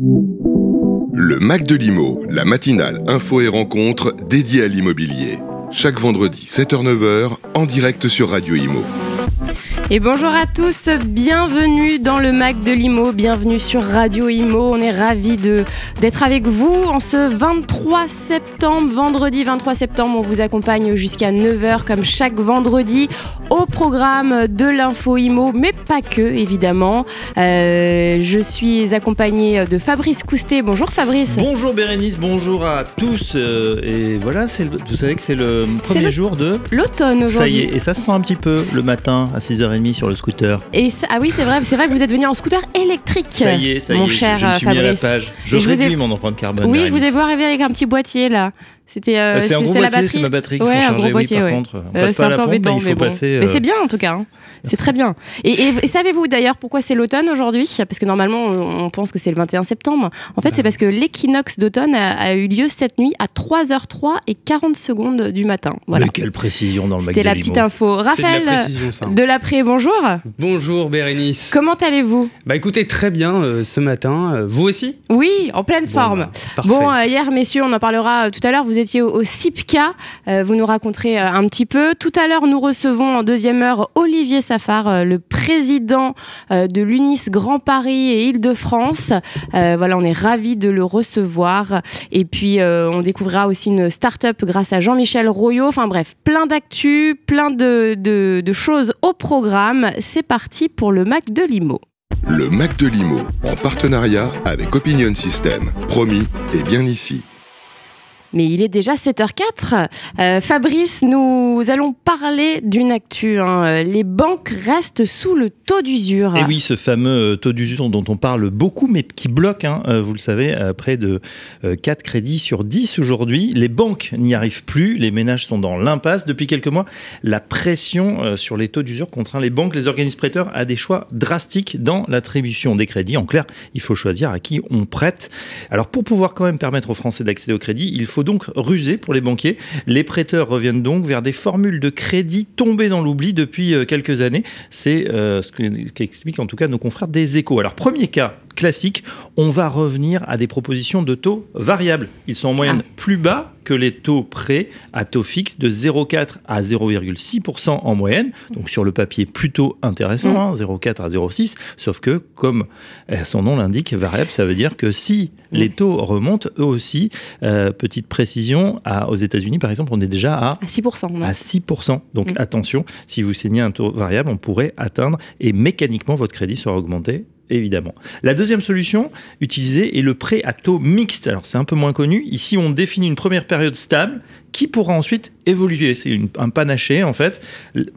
Le Mac de l'Imo, la matinale info et rencontre dédiée à l'immobilier. Chaque vendredi 7h-9h en direct sur Radio Imo. Et bonjour à tous, bienvenue dans le Mac de l'IMO, bienvenue sur Radio IMO. On est ravis d'être avec vous en ce 23 septembre, vendredi 23 septembre. On vous accompagne jusqu'à 9h comme chaque vendredi au programme de l'info IMO, mais pas que évidemment. Euh, je suis accompagnée de Fabrice Coustet. Bonjour Fabrice. Bonjour Bérénice, bonjour à tous. Euh, et voilà, vous savez que c'est le premier jour de l'automne aujourd'hui. Ça y est, et ça se sent un petit peu le matin à 6h30 sur le scooter. Et ah oui, c'est vrai, c'est vrai que vous êtes venu en scooter électrique. Ça y est, ça y est, cher je, me suis mis à la page. Je, réduis mon empreinte carbone. Oui, je vous ai vu arriver avec un petit boîtier là. C'était euh, c'est un gros boîtier, c'est ma batterie qu'il faut changer. Un gros boîtier, oui, par contre, on passe pas à la pompe, il faut mais passer. Mais c'est bien en tout cas. Hein. C'est très bien. Et, savez-vous d'ailleurs pourquoi c'est l'automne aujourd'hui? Parce que normalement, on pense que c'est le 21 septembre. En fait, c'est parce que l'équinoxe d'automne a, eu lieu cette nuit à 3h03 et 40 secondes du matin. Voilà. Mais quelle précision dans le C'était la petite info. Raphaël de l'après, bonjour. Bonjour Bérénice. Comment allez-vous? Bah écoutez, très bien euh, ce matin. Euh, vous aussi? Oui, en pleine forme. Bah, bon, euh, hier, messieurs, on en parlera tout à l'heure. Vous étiez au, CIPCA. vous nous raconterez un petit peu. Tout à l'heure, nous recevons en deuxième heure Olivier euh, le président euh, de l'UNIS Grand Paris et Île-de-France. Euh, voilà, on est ravis de le recevoir. Et puis, on découvrira aussi une start-up grâce à Jean-Michel Royot. Enfin bref, plein d'actu, plein de, de choses au programme. C'est parti pour le Mac de Limo. Le Mac de Limo, en partenariat avec Opinion System. Promis, et bien ici. Mais il est déjà 7h04. Euh, Fabrice, nous allons parler d'une actu. Hein. Les banques restent sous le taux d'usure. Et oui, ce fameux euh, taux d'usure dont on parle beaucoup, mais qui bloque, hein, euh, vous le savez, près de 4 crédits sur 10 aujourd'hui. Les banques n'y arrivent plus, les ménages sont dans l'impasse. Depuis quelques mois, la pression sur les taux d'usure contraint les banques, les organismes prêteurs à des choix drastiques dans l'attribution des crédits. En clair, il faut choisir à qui on prête. Alors pour pouvoir quand même permettre aux Français d'accéder au crédit, il faut donc ruser pour les banquiers. Les prêteurs reviennent donc vers des formules de crédit tombées dans l'oubli depuis euh, quelques années. C'est euh, ce qu'expliquent en tout cas nos confrères des échos. Alors, premier cas classique, on va revenir à des propositions de taux variables. Ils sont en moyenne ah. plus bas que les taux prêts à taux fixe de 0,4 à 0,6% en moyenne. Donc sur le papier plutôt intéressant, 0,4 mmh. hein, à 0,6. Sauf que, comme euh, son nom l'indique, variable, ça veut dire que si mmh. les taux remontent, eux aussi, euh, petite précision, à, aux États-Unis par exemple, on est déjà à, à 6%. À 6%. Donc mmh. attention, si vous signez un taux variable, on pourrait atteindre et mécaniquement votre crédit sera augmenté évidemment. La deuxième solution utilisée est le prêt à taux mixte. Alors c'est un peu moins connu. Ici, on définit une première période stable qui pourra ensuite évoluer. C'est un panaché en fait.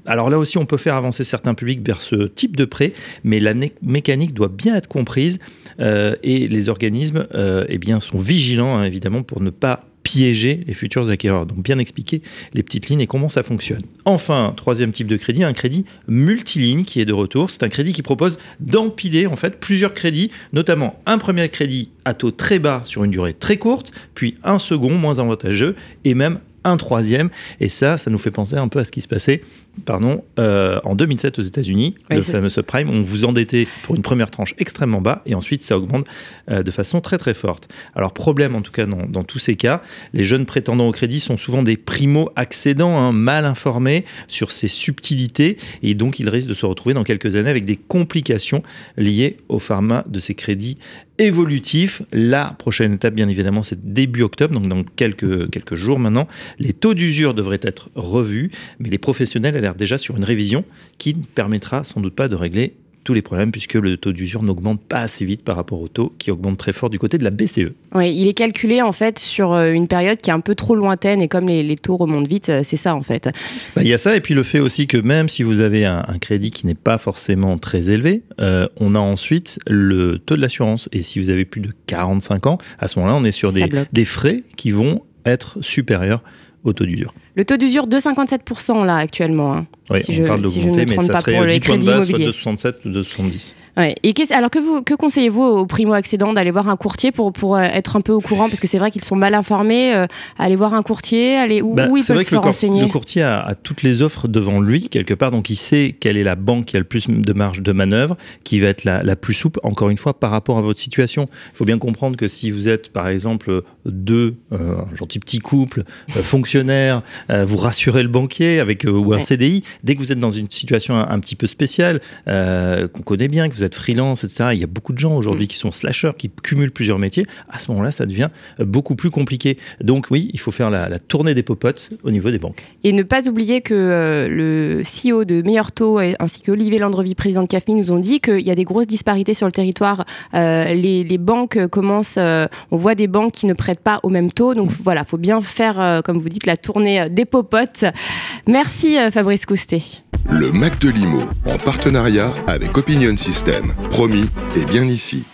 Alors là aussi, on peut faire avancer certains publics vers ce type de prêt, mais la mécanique doit bien être comprise euh, et les organismes euh, eh bien, sont vigilants hein, évidemment pour ne pas piéger les futurs acquéreurs. Donc bien expliquer les petites lignes et comment ça fonctionne. Enfin, troisième type de crédit, un crédit multiligne qui est de retour. C'est un crédit qui propose d'empiler en fait plusieurs crédits, notamment un premier crédit à taux très bas sur une durée très courte, puis un second moins avantageux et même un troisième. Et ça, ça nous fait penser un peu à ce qui se passait pardon, euh, en 2007 aux États-Unis, le fameux subprime. On vous endettait pour une première tranche extrêmement bas et ensuite ça augmente euh, de façon très très forte. Alors, problème en tout cas dans, tous ces cas, les jeunes prétendants au crédit sont souvent des primo-accédants, hein, mal informés sur ces subtilités et donc ils risquent de se retrouver dans quelques années avec des complications liées au pharma de ces crédits évolutifs. La prochaine étape, bien évidemment, c'est début octobre, donc dans quelques, quelques jours maintenant. Les taux d'usure devraient être revus, mais les professionnels alertent déjà sur une révision qui ne permettra sans doute pas de régler tous les problèmes puisque le taux d'usure n'augmente pas assez vite par rapport au taux qui augmente très fort du côté de la BCE. Oui, il est calculé en fait sur euh, une période qui est un peu trop lointaine et comme les, taux remontent vite, euh, c'est ça en fait. Bah, il y a ça et puis le fait aussi que même si vous avez un, crédit qui n'est pas forcément très élevé, euh, on a ensuite le taux de l'assurance et si vous avez plus de 45 ans, à ce moment-là on est sur des, des frais qui vont être supérieurs au taux d'usure. Le taux d'usure de 57% là actuellement. Hein. Oui, on parle d'augmenter, mais ça serait 10 points de base, soit 2,67 ou 2,70. Ouais. Et alors que, vous, que conseillez-vous aux primo-accédants d'aller voir un courtier pour, pour euh, être un peu au courant? Parce que c'est vrai qu'ils sont mal informés. Euh, aller voir un courtier, aller où, bah, où ils peuvent vrai se le renseigner? Le courtier a, toutes les offres devant lui, quelque part, donc il sait quelle est la banque qui a le plus de marge de manœuvre, qui va être la, la plus souple, encore une fois, par rapport à votre situation. Il faut bien comprendre que si vous êtes, par exemple, deux, euh, un gentil petit couple, euh, fonctionnaire, vous rassurez le banquier avec ou un CDI, dès que vous êtes dans une situation un, un petit peu spéciale, qu'on connaît bien, que vous êtes freelance, etc., il y a beaucoup de gens aujourd'hui mm. qui sont slashers, qui cumulent plusieurs métiers. À ce moment-là, ça devient euh, beaucoup plus compliqué. Donc oui, il faut faire la, tournée des popotes au niveau des banques. Et ne pas oublier que euh, le CEO de Meilleur Taux ainsi qu'Olivier Landrevi, président de CAFMI, nous ont dit qu'il y a des grosses disparités sur le territoire. Euh, les, banques commencent, on voit des banques qui ne prêtent pas au même taux. Donc voilà, il faut bien faire, comme vous dites, la tournée des popotes. Merci Fabrice Coustet. Le Mac de Limo, en partenariat avec Opinion System. Promis, et bien ici.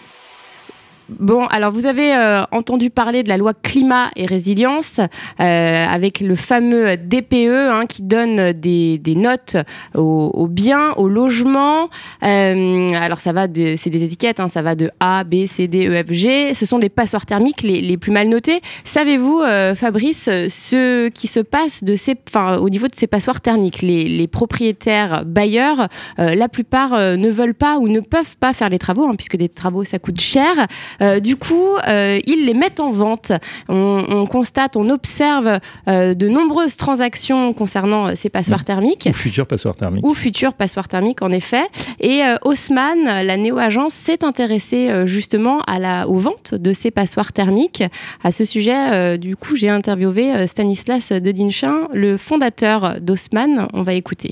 Bon, alors vous avez euh, entendu parler de la loi climat et résilience euh, avec le fameux DPE hein, qui donne des, notes aux, biens, aux logements. Euh, alors ça va, c'est des étiquettes, hein, ça va de A, B, C, D, E, F, G. Ce sont des passoires thermiques les, plus mal notés. Savez-vous, Fabrice, ce qui se passe de ces, au niveau de ces passoires thermiques? Les, les propriétaires bailleurs, la plupart ne veulent pas ou ne peuvent pas faire les travaux, hein, puisque des travaux ça coûte cher. Euh, du coup, euh, ils les mettent en vente. On, constate, on observe euh, de nombreuses transactions concernant ces passoires mmh. thermiques. Ou futurs passoires thermiques. Ou futurs passoires thermiques, en effet. Et Haussmann, la néo-agence, s'est intéressée justement à la, aux ventes de ces passoires thermiques. À ce sujet, du coup, j'ai interviewé Stanislas Dedinchin, le fondateur d'Haussmann. On va écouter.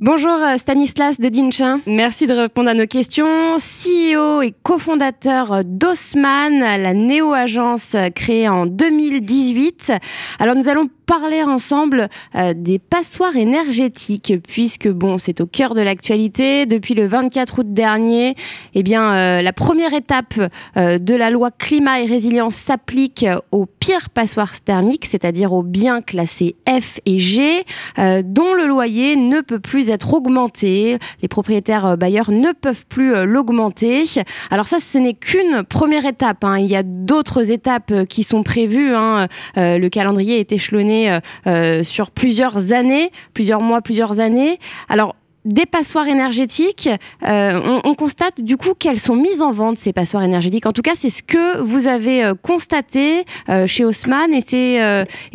Bonjour euh, Stanislas de Dinchin, merci de répondre à nos questions. CEO et cofondateur d'Osman, la néo-agence créée en 2018. Alors nous allons parler ensemble euh, des passoires énergétiques, puisque bon, c'est au cœur de l'actualité. Depuis le 24 août dernier, eh bien, euh, la première étape de la loi climat et résilience s'applique aux pires passoires thermiques, c'est-à-dire aux biens classés F et G, dont le loyer ne peut plus être augmenté. Les propriétaires bailleurs ne peuvent plus l'augmenter. Alors ça, ce n'est qu'une première étape. Hein. Il y a d'autres étapes qui sont prévues. Hein. le calendrier est échelonné euh, euh, sur plusieurs années, plusieurs mois, plusieurs années. Alors, des passoires énergétiques, euh, on, constate du coup qu'elles sont mises en vente, ces passoires énergétiques. En tout cas, c'est ce que vous avez constaté chez Haussmann et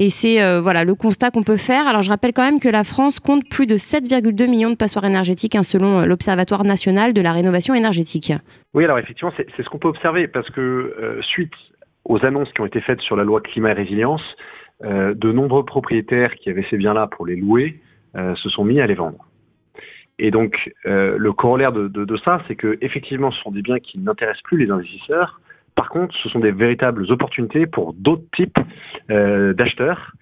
c'est voilà le constat qu'on peut faire. Alors je rappelle quand même que la France compte plus de 7,2 millions de passoires énergétiques hein, selon l'Observatoire national de la rénovation énergétique. Oui, alors effectivement, c'est ce qu'on peut observer parce que suite aux annonces qui ont été faites sur la loi climat et résilience, euh, de nombreux propriétaires qui avaient ces biens-là pour les louer euh, se sont mis à les vendre. Et donc, euh, le corollaire de, de, ça, c'est que effectivement, ce sont des biens qui n'intéressent plus les investisseurs. Par contre, ce sont des véritables opportunités pour d'autres types d'acheteurs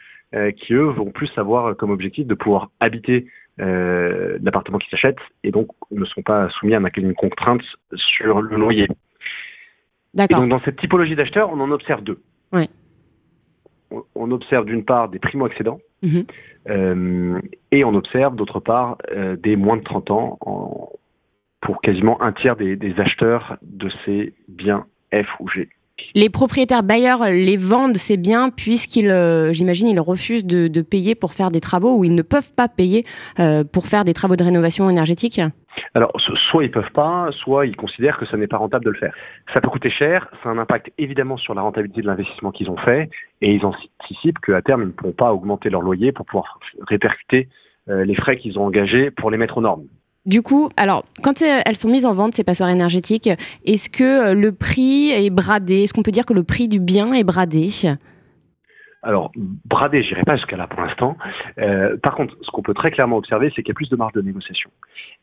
qui, eux, vont plus avoir comme objectif de pouvoir habiter l'appartement qu'ils s'achètent et donc ne sont pas soumis à une contrainte sur le loyer. Et donc, dans cette typologie d'acheteurs, on en observe deux. Oui on observe d'une part des primo-accédants mhm. euh, et on observe d'autre part euh, des moins de 30 ans pour quasiment un tiers des, acheteurs de ces biens F ou G. Les propriétaires bailleurs les vendent ces biens puisqu'ils, euh, j'imagine, ils refusent de, payer pour faire des travaux ou ils ne peuvent pas payer pour faire des travaux de rénovation énergétique? Alors, soit ils peuvent pas, soit ils considèrent que ça n'est pas rentable de le faire. Ça peut coûter cher, ça a un impact évidemment sur la rentabilité de l'investissement qu'ils ont fait, et ils anticipent qu'à terme, ils ne pourront pas augmenter leur loyer pour pouvoir répercuter euh, les frais qu'ils ont engagés pour les mettre aux normes. Du coup, alors, quand euh, elles sont mises en vente, ces passoires énergétiques, est-ce que euh, le prix est bradé? Est-ce qu'on peut dire que le prix du bien est bradé? Alors, bradé, j'irai pas jusqu'à là pour l'instant. Euh, par contre, ce qu'on peut très clairement observer, c'est qu'il y a plus de marge de négociation.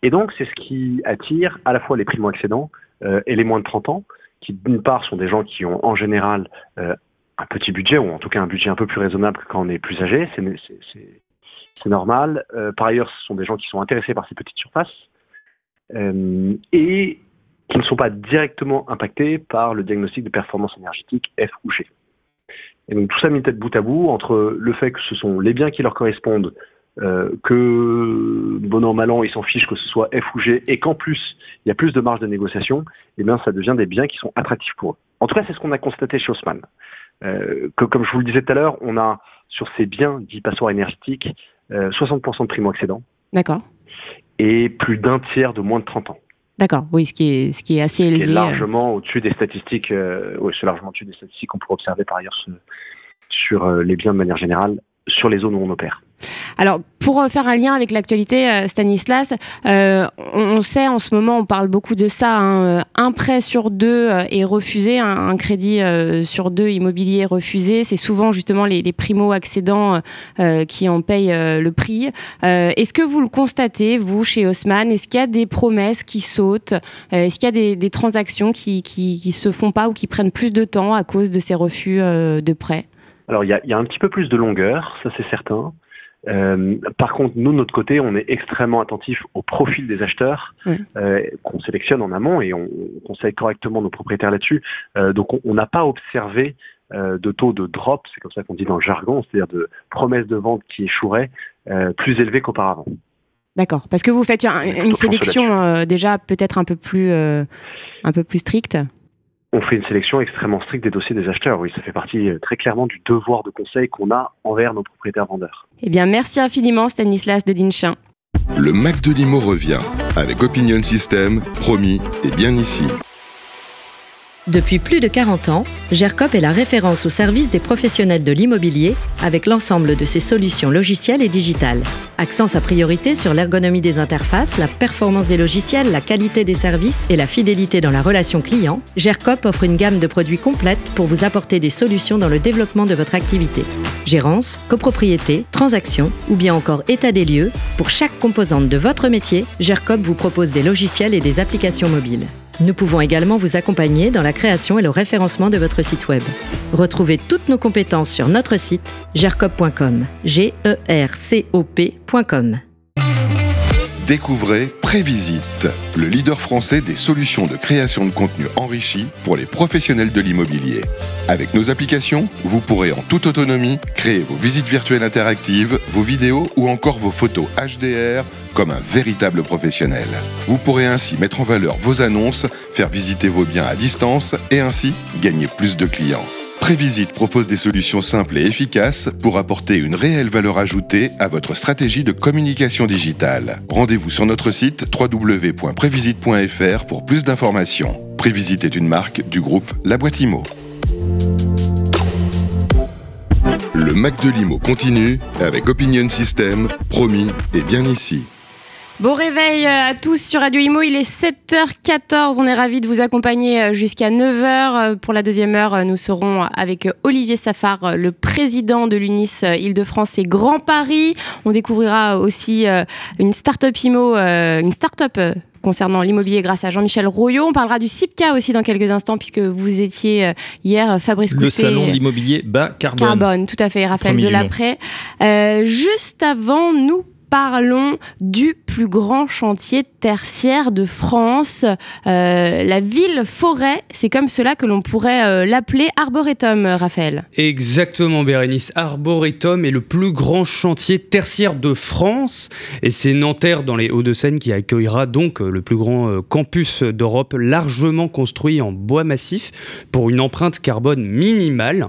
Et donc, c'est ce qui attire à la fois les primo-accédants euh, et les moins de 30 ans, qui d'une part sont des gens qui ont en général euh, un petit budget, ou en tout cas un budget un peu plus raisonnable que quand on est plus âgé, c'est normal. Euh, par ailleurs, ce sont des gens qui sont intéressés par ces petites surfaces et qui ne sont pas directement impactés par le diagnostic de performance énergétique F ou G. Et donc tout ça mis tête bout à bout entre le fait que ce sont les biens qui leur correspondent que bon an mal an, ils s'en fichent que ce soit F ou G, et qu'en plus il y a plus de marge de négociation, eh bien ça devient des biens qui sont attractifs pour eux. En tout cas, c'est ce qu'on a constaté chez Haussmann. que, comme je vous le disais tout à l'heure, on a sur ces biens dits passoires énergétiques 60% de primo-accédants. D'accord. Et plus d'un tiers de moins de 30 ans. D'accord, oui, ce qui est, ce qui est assez élevé. Qui est largement au-dessus des statistiques, euh, oui, c'est largement au-dessus des statistiques qu'on pourrait observer par ailleurs sur euh, les biens de manière générale, sur les zones où on opère. Alors, pour euh, faire un lien avec l'actualité, euh, Stanislas, euh, on, sait en ce moment, on parle beaucoup de ça, hein, un prêt sur deux est refusé, un, crédit sur deux immobilier refusé. C'est souvent justement les, primo-accédants qui en payent le prix. Est-ce que vous le constatez, vous, chez Haussmann? Est-ce qu'il y a des promesses qui sautent? Est-ce qu'il y a des, transactions qui, qui, se font pas ou qui prennent plus de temps à cause de ces refus de prêts? Alors il il y, a, un petit peu plus de longueur, ça c'est certain. Euh, par contre, nous, de notre côté, on est extrêmement attentif au profil des acheteurs euh, qu'on sélectionne en amont et on, conseille correctement nos propriétaires là-dessus. Euh, donc, on n'a pas observé de taux de drop, c'est comme ça qu'on dit dans le jargon, c'est-à-dire de promesses de vente qui échoueraient plus élevés qu'auparavant. D'accord, parce que vous faites une, sélection déjà peut-être un peu plus un peu plus stricte on fait une sélection extrêmement stricte des dossiers des acheteurs. Oui, ça fait partie euh, très clairement du devoir de conseil qu'on a envers nos propriétaires vendeurs. Eh bien, merci infiniment Stanislas de Dinchin. Le Mac de Limo revient avec Opinion System, promis et bien ici. Depuis plus de 40 ans, GERCOP est la référence au service des professionnels de l'immobilier avec l'ensemble de ses solutions logicielles et digitales. Accent sa priorité sur l'ergonomie des interfaces, la performance des logiciels, la qualité des services et la fidélité dans la relation client, GERCOP offre une gamme de produits complète pour vous apporter des solutions dans le développement de votre activité. Gérance, copropriété, transaction ou bien encore état des lieux, pour chaque composante de votre métier, GERCOP vous propose des logiciels et des applications mobiles. Nous pouvons également vous accompagner dans la création et le référencement de votre site web. Retrouvez toutes nos compétences sur notre site gercop.com. G E R C O. Découvrez Prévisite, le leader français des solutions de création de contenu enrichi pour les professionnels de l'immobilier. Avec nos applications, vous pourrez en toute autonomie créer vos visites virtuelles interactives, vos vidéos ou encore vos photos HDR comme un véritable professionnel. Vous pourrez ainsi mettre en valeur vos annonces, faire visiter vos biens à distance et ainsi gagner plus de clients. Prévisite propose des solutions simples et efficaces pour apporter une réelle valeur ajoutée à votre stratégie de communication digitale. Rendez-vous sur notre site www.prévisite.fr pour plus d'informations. Prévisite est une marque du groupe La Boîte Imo. Le Mac de Limo continue avec Opinion System, promis et bien ici. Bon réveil euh, à tous sur Radio Imo, il est 7h14, on est ravis de vous accompagner euh, jusqu'à 9h. Euh, pour la deuxième heure, nous serons avec Olivier Safar, le président de l'UNIS Île-de-France et Grand Paris. On découvrira aussi une start-up Imo, une start-up concernant l'immobilier grâce à Jean-Michel Royot. On parlera du CIPCA aussi dans quelques instants puisque vous étiez hier, Fabrice Coustet. Le salon de l'immobilier bas carbone. Carbone, tout à fait, Raphaël Delapré. juste avant, nous parlons du plus grand chantier tertiaire de France, euh, la ville forêt. C'est comme cela que l'on pourrait euh, l'appeler Arboretum, Raphaël. Exactement, Bérénice. Arboretum est le plus grand chantier tertiaire de France et c'est Nanterre dans les Hauts-de-Seine qui accueillera donc euh, le plus grand campus d'Europe largement construit en bois massif pour une empreinte carbone minimale.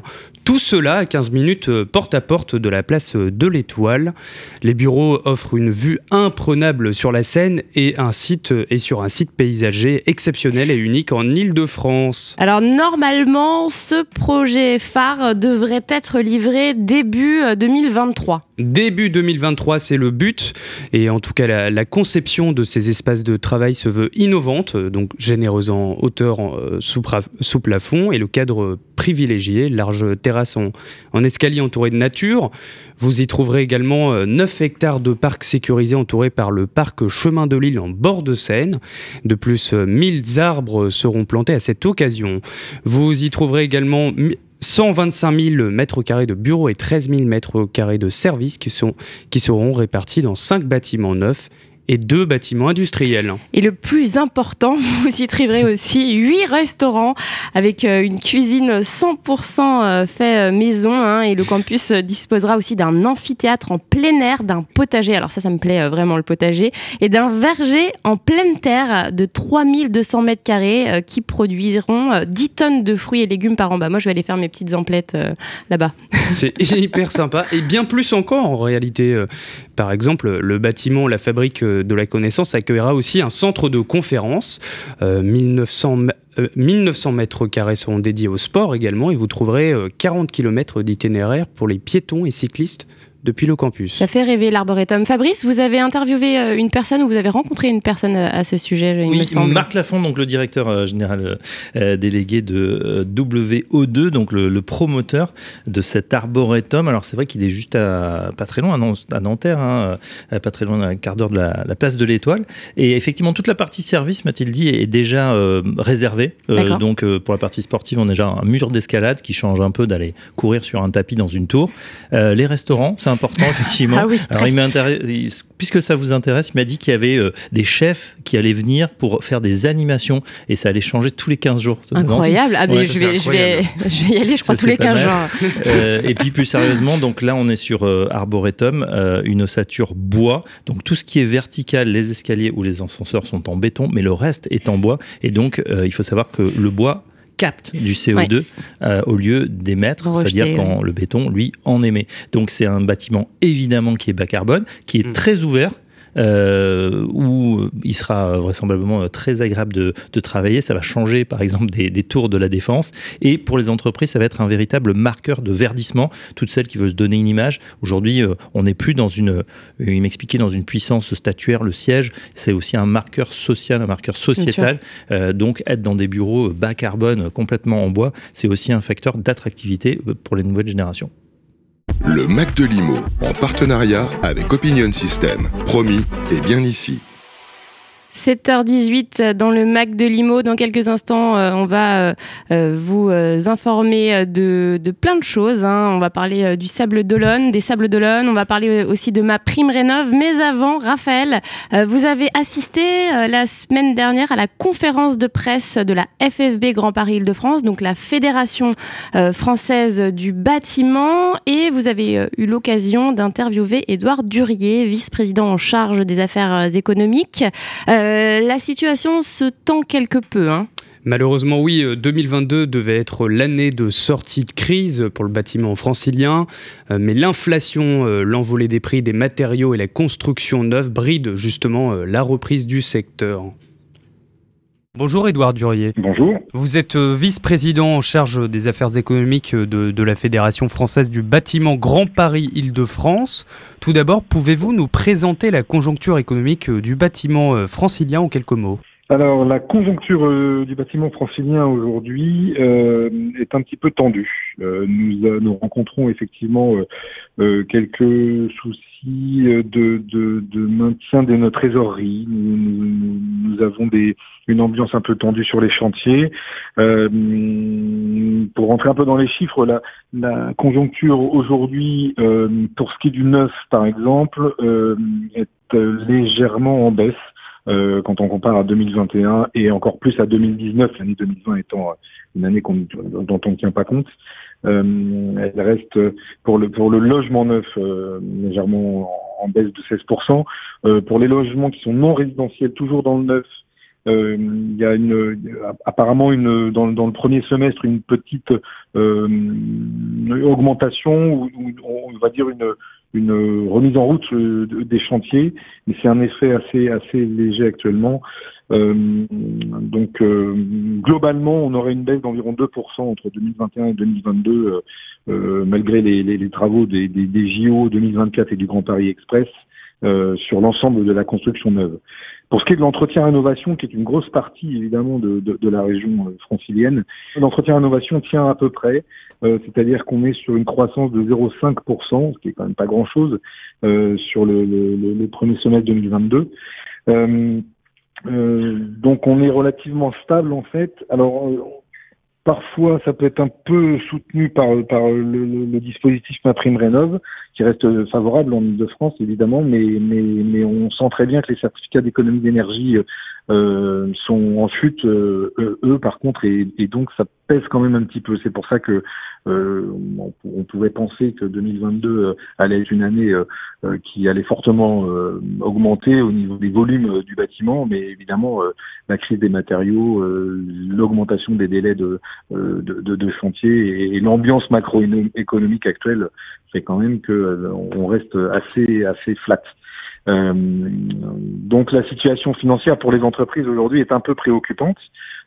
Tout cela à 15 minutes euh, porte à porte de la place euh, de l'Étoile. Les bureaux offrent une vue imprenable sur la Seine et un site euh, et sur un site paysager exceptionnel et unique en Île-de-France. Alors normalement, ce projet phare devrait être livré début 2023. Début 2023, c'est le but. Et en tout cas, la, conception de ces espaces de travail se veut innovante, donc généreuse en hauteur sous, sous, plafond, et le cadre privilégié, large terrasse en, escalier entouré de nature. Vous y trouverez également 9 euh, hectares de parcs sécurisés entourés par le parc Chemin de l'Île en bord de Seine. De plus, 1000 euh, arbres seront plantés à cette occasion. Vous y trouverez également 125 000 mètres carrés de bureaux et 13 000 mètres carrés de services qui, sont, qui seront répartis dans 5 bâtiments neufs et deux bâtiments industriels. Et le plus important, vous y trouverez aussi huit restaurants avec une cuisine 100% fait maison. Hein, et le campus disposera aussi d'un amphithéâtre en plein air, d'un potager, alors ça, ça me plaît vraiment le potager, et d'un verger en pleine terre de 3200 mètres carrés qui produiront 10 tonnes de fruits et légumes par an. Bah, moi, je vais aller faire mes petites emplettes là-bas. C'est hyper sympa et bien plus encore en réalité. Euh, par exemple, le bâtiment La Fabrique euh, de la Connaissance accueillera aussi un centre de conférence. 1900, euh, 1900 mètres carrés seront dédiés au sport également et vous trouverez 40 km d'itinéraire pour les piétons et cyclistes depuis le campus. Ça fait rêver l'Arboretum. Fabrice, vous avez interviewé euh, une personne ou vous avez rencontré une personne euh, à ce sujet, il oui, Marc Lafont, donc le directeur euh, général délégué de WO2, donc le, promoteur de cet Arboretum. Alors c'est vrai qu'il est juste à, pas très loin, à Nanterre, hein, pas très loin d'un quart d'heure de la, place de l'Étoile. Et effectivement, toute la partie service, m'a-t-il dit, est déjà réservée. donc pour la partie sportive, on a déjà un mur d'escalade qui change un peu d'aller courir sur un tapis dans une tour. les restaurants, important, effectivement. ah oui, Alors, il puisque ça vous intéresse, il m'a dit qu'il y avait euh, des chefs qui allaient venir pour faire des animations et ça allait changer tous les 15 jours. incroyable. Ah, mais je, vais, je, vais, je, vais, y aller, je crois, tous les 15 jours. Euh, et puis, plus sérieusement, donc là, on est sur euh, Arboretum, une ossature bois. Donc, tout ce qui est vertical, les escaliers ou les ascenseurs sont en béton, mais le reste est en bois. Et donc, il faut savoir que le bois capte du CO2 euh, au lieu d'émettre, c'est-à-dire quand le béton, lui, en émet. Donc c'est un bâtiment évidemment qui est bas carbone, qui est mm. très ouvert, euh, où il sera vraisemblablement très agréable de, travailler. Ça va changer, par exemple, des, tours de la défense. Et pour les entreprises, ça va être un véritable marqueur de verdissement. Toutes celles qui veulent se donner une image. Aujourd'hui, euh, on n'est plus dans une, il m'expliquait, dans une puissance statuaire. Le siège, c'est aussi un marqueur social, un marqueur sociétal. Euh, donc, être dans des bureaux bas carbone, complètement en bois, c'est aussi un facteur d'attractivité pour les nouvelles générations. Le Mac de Limo, en partenariat avec Opinion System. Promis, et bien ici. 7h18 dans le Mac de Limo. Dans quelques instants, euh, on va euh, euh, vous informer de, plein de choses. Hein. On va parler du Sable d'Olonne, des Sables d'Olonne. On va parler aussi de ma prime rénov. Mais avant, Raphaël, vous avez assisté la semaine dernière à la conférence de presse de la FFB Grand Paris Île-de-France, donc la Fédération française du bâtiment. Et vous avez eu l'occasion d'interviewer Édouard Durier, vice-président en charge des affaires économiques. Euh, la situation se tend quelque peu. Hein. Malheureusement, oui, 2022 euh, devait être l'année de sortie de crise pour le bâtiment francilien, euh, mais l'inflation, l'envolée des prix des matériaux et la construction neuve brident justement la reprise du secteur. Bonjour Édouard Durier. Bonjour. Vous êtes vice-président en charge des affaires économiques de, de, la Fédération française du bâtiment Grand Paris Île-de-France. Tout d'abord, pouvez-vous nous présenter la conjoncture économique du bâtiment francilien en quelques mots? Alors la conjoncture euh, du bâtiment francilien aujourd'hui euh, est un petit peu tendue. Euh, nous, nous rencontrons effectivement quelques soucis de, de, de, maintien de notre trésorerie. Nous, nous, avons des, une ambiance un peu tendue sur les chantiers. pour rentrer un peu dans les chiffres, la, la conjoncture aujourd'hui, pour ce qui est du neuf par exemple, est légèrement en baisse. Euh, quand on compare à 2021 et encore plus à 2019, l'année 2020 étant euh, une année dont on ne tient pas compte. Euh, elle reste pour le pour le logement neuf légèrement en, baisse de 16%. pour les logements qui sont non résidentiels, toujours dans le neuf, il y a une apparemment une dans, dans le premier semestre une petite augmentation ou, on va dire une une remise en route euh, des chantiers, mais c'est un effet assez assez léger actuellement. Euh, donc euh, globalement, on aurait une baisse d'environ 2% entre 2021 et 2022, malgré les, les, les travaux des, des, des, JO 2024 et du Grand Paris Express sur l'ensemble de la construction neuve. Pour ce qui est de l'entretien-rénovation, qui est une grosse partie évidemment de, de, de la région francilienne, l'entretien-rénovation tient à peu près. Euh, c'est-à-dire qu'on est sur une croissance de 0,5%, ce qui est quand même pas grand-chose, euh, sur le, le, le, premier semestre 2022. Euh, euh, donc on est relativement stable en fait. Alors Parfois, ça peut être un peu soutenu par, le, dispositif Ma Rénov, qui reste favorable en Ile-de-France, évidemment, mais, on sent très bien que les certificats d'économie d'énergie euh, sont en chute, euh, eux, par contre, et, et, donc ça pèse quand même un petit peu. C'est pour ça que euh, on, pouvait penser que 2022 euh, allait être une année qui allait fortement augmenter au niveau des volumes du bâtiment, mais évidemment la crise des matériaux, l'augmentation des délais de, de, de, chantier et, l'ambiance macroéconomique actuelle fait quand même que on reste assez assez flat. Donc la situation financière pour les entreprises aujourd'hui est un peu préoccupante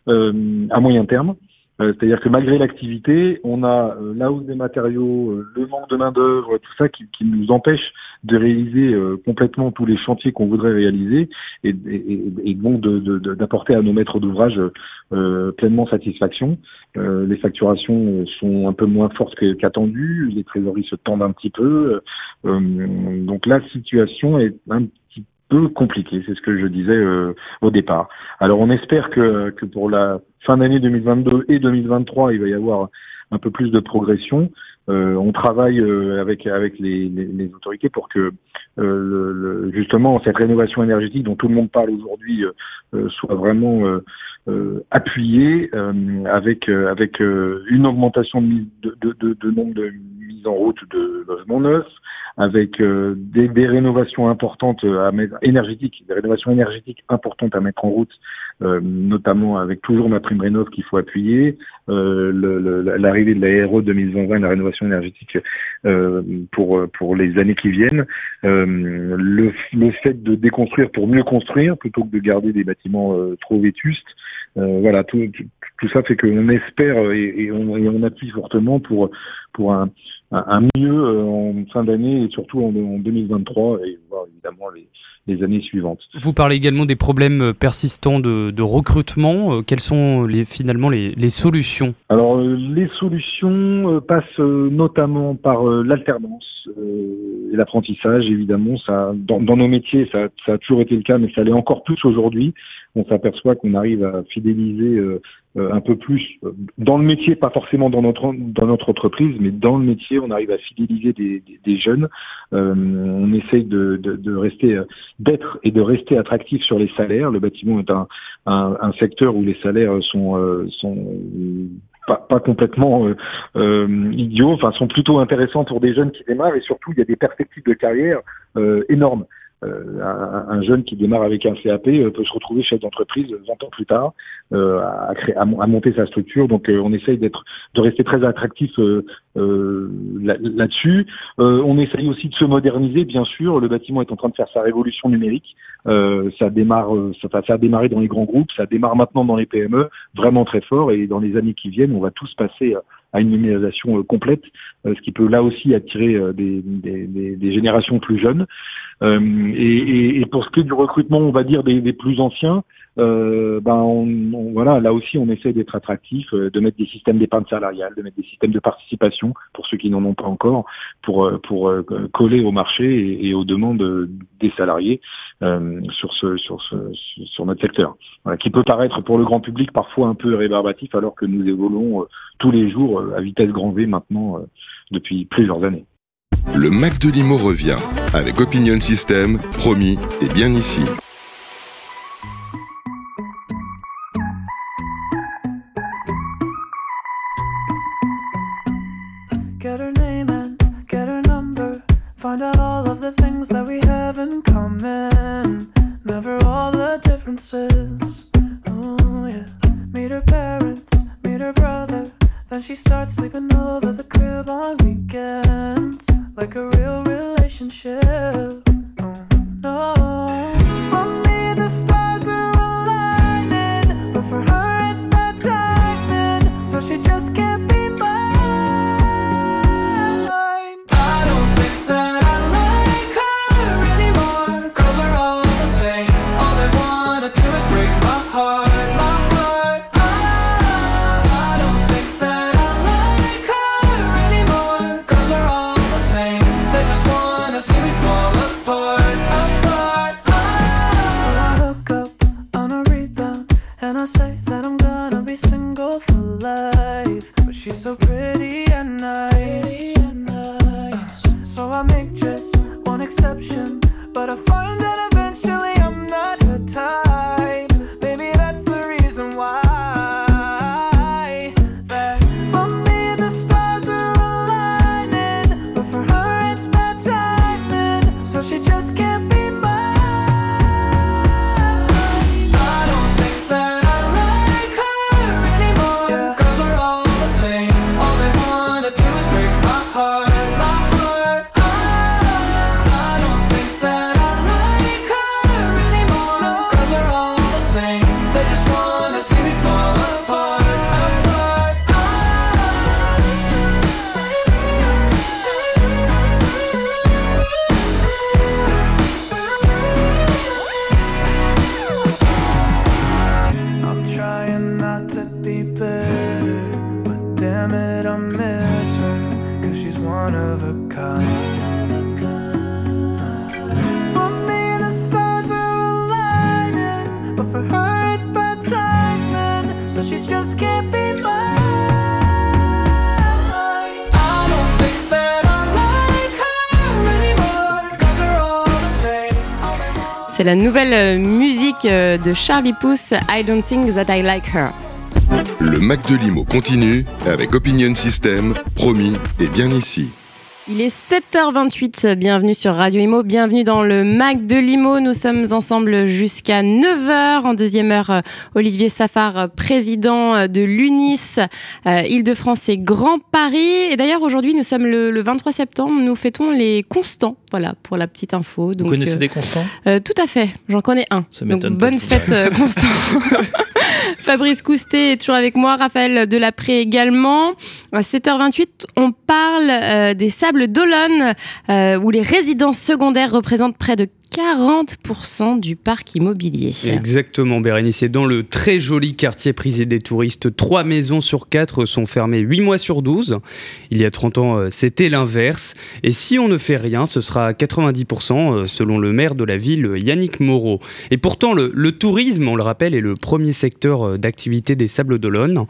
à moyen terme. Euh, c'est-à-dire que malgré l'activité, on a euh, la hausse des matériaux, euh, le manque de main-d'œuvre, tout ça qui, qui, nous empêche de réaliser complètement tous les chantiers qu'on voudrait réaliser et, et, et donc d'apporter à nos maîtres d'ouvrage pleinement satisfaction. les facturations sont un peu moins fortes qu'attendues, les trésoreries se tendent un petit peu. donc la situation est un petit peu compliquée, c'est ce que je disais au départ. Alors on espère que, que pour la fin d'année 2022 et 2023, il va y avoir un peu plus de progression. Euh, on travaille euh, avec avec les, les, autorités pour que euh, le, justement cette rénovation énergétique dont tout le monde parle aujourd'hui euh, soit vraiment appuyée avec avec une augmentation de, de, de, de, nombre de mises en route de logements neufs, avec des, des, rénovations importantes à mettre, énergétiques, des rénovations énergétiques importantes à mettre en route euh, notamment avec toujours ma prime rénov qu'il faut appuyer, euh, l'arrivée de la RE 2020, la rénovation énergétique euh, pour pour les années qui viennent, le, le fait de déconstruire pour mieux construire plutôt que de garder des bâtiments trop vétustes. voilà, tout, ça fait qu'on espère et, on, appuie fortement pour pour un, mieux en fin d'année et surtout en, en 2023 et voir évidemment les les années suivantes. Vous parlez également des problèmes euh, persistants de, de recrutement. Euh, quelles sont les, finalement les, les solutions? Alors euh, les solutions passent notamment par l'alternance et l'apprentissage, évidemment. Ça, dans, dans, nos métiers, ça, ça, a toujours été le cas, mais ça l'est encore plus aujourd'hui. On s'aperçoit qu'on arrive à fidéliser euh, un peu plus euh, dans le métier, pas forcément dans notre dans notre entreprise, mais dans le métier, on arrive à fidéliser des, des, jeunes. Euh, on essaye de, de, de rester, d'être et de rester attractif sur les salaires. Le bâtiment est un, un, un secteur où les salaires sont sont pas, pas complètement euh, idiots, enfin sont plutôt intéressants pour des jeunes qui démarrent et surtout il y a des perspectives de carrière euh, énormes. Euh, un, jeune qui démarre avec un CAP euh, peut se retrouver chef d'entreprise 20 ans plus tard euh, à, créer, à, monter sa structure. Donc on essaye d'être de rester très attractif là-dessus. on essaye aussi de se moderniser, bien sûr. Le bâtiment est en train de faire sa révolution numérique. Ça démarre, ça, ça a démarré dans les grands groupes, ça démarre maintenant dans les PME, vraiment très fort. Et dans les années qui viennent, on va tous passer à une numérisation complète, ce qui peut là aussi attirer des, des, des, des générations plus jeunes. Euh, et, et, pour ce qui est du recrutement, on va dire des plus anciens, euh, ben on, voilà, là aussi on essaie d'être attractif, euh, de mettre des systèmes d'épargne salariale, de mettre des systèmes de participation pour ceux qui n'en ont pas encore, pour euh, pour coller au marché et, aux demandes des salariés euh, sur ce sur ce sur notre secteur, voilà, qui peut paraître pour le grand public parfois un peu rébarbatif alors que nous évoluons tous les jours à vitesse grand V maintenant depuis plusieurs années. Le Mac de Limo revient avec Opinion System, promis et bien ici. Things that we have in common. Never all the differences. Oh yeah. Meet her parents, meet her brother. Then she starts sleeping over the crib C'est la nouvelle euh, musique euh, de Charlie Puth, I Don't Think That I Like Her. Le Mac de Limo continue avec Opinion System, promis et bien ici. Il est 7h28, bienvenue sur Radio Imo, bienvenue dans le Mac de Limo. Nous sommes ensemble jusqu'à 9h. En deuxième heure, euh, Olivier Safar, euh, président euh, de l'UNIS, euh, Île-de-France et Grand Paris. Et d'ailleurs, aujourd'hui, nous sommes le, le 23 septembre, nous fêtons les constants. Voilà, pour la petite info. Vous connaissez euh, des constants? euh, Tout à fait, j'en connais un. Ça Donc, bonne fête, Constant. Fabrice Coustet est toujours avec moi, Raphaël Delapré également. À 7h28, on parle des Sables d'Olonne, euh, où les résidences secondaires représentent près de 40% du parc immobilier. Exactement, Bérénice. Et dans le très joli quartier prisé des touristes, 3 maisons sur 4 sont fermées 8 mois sur 12. Il y a 30 ans, euh, c'était l'inverse. Et si on ne fait rien, ce sera à 90% euh, selon le maire de la ville, Yannick Moreau. Et pourtant, le, tourisme, on le rappelle, est le premier secteur d'activité des Sables d'Olonne.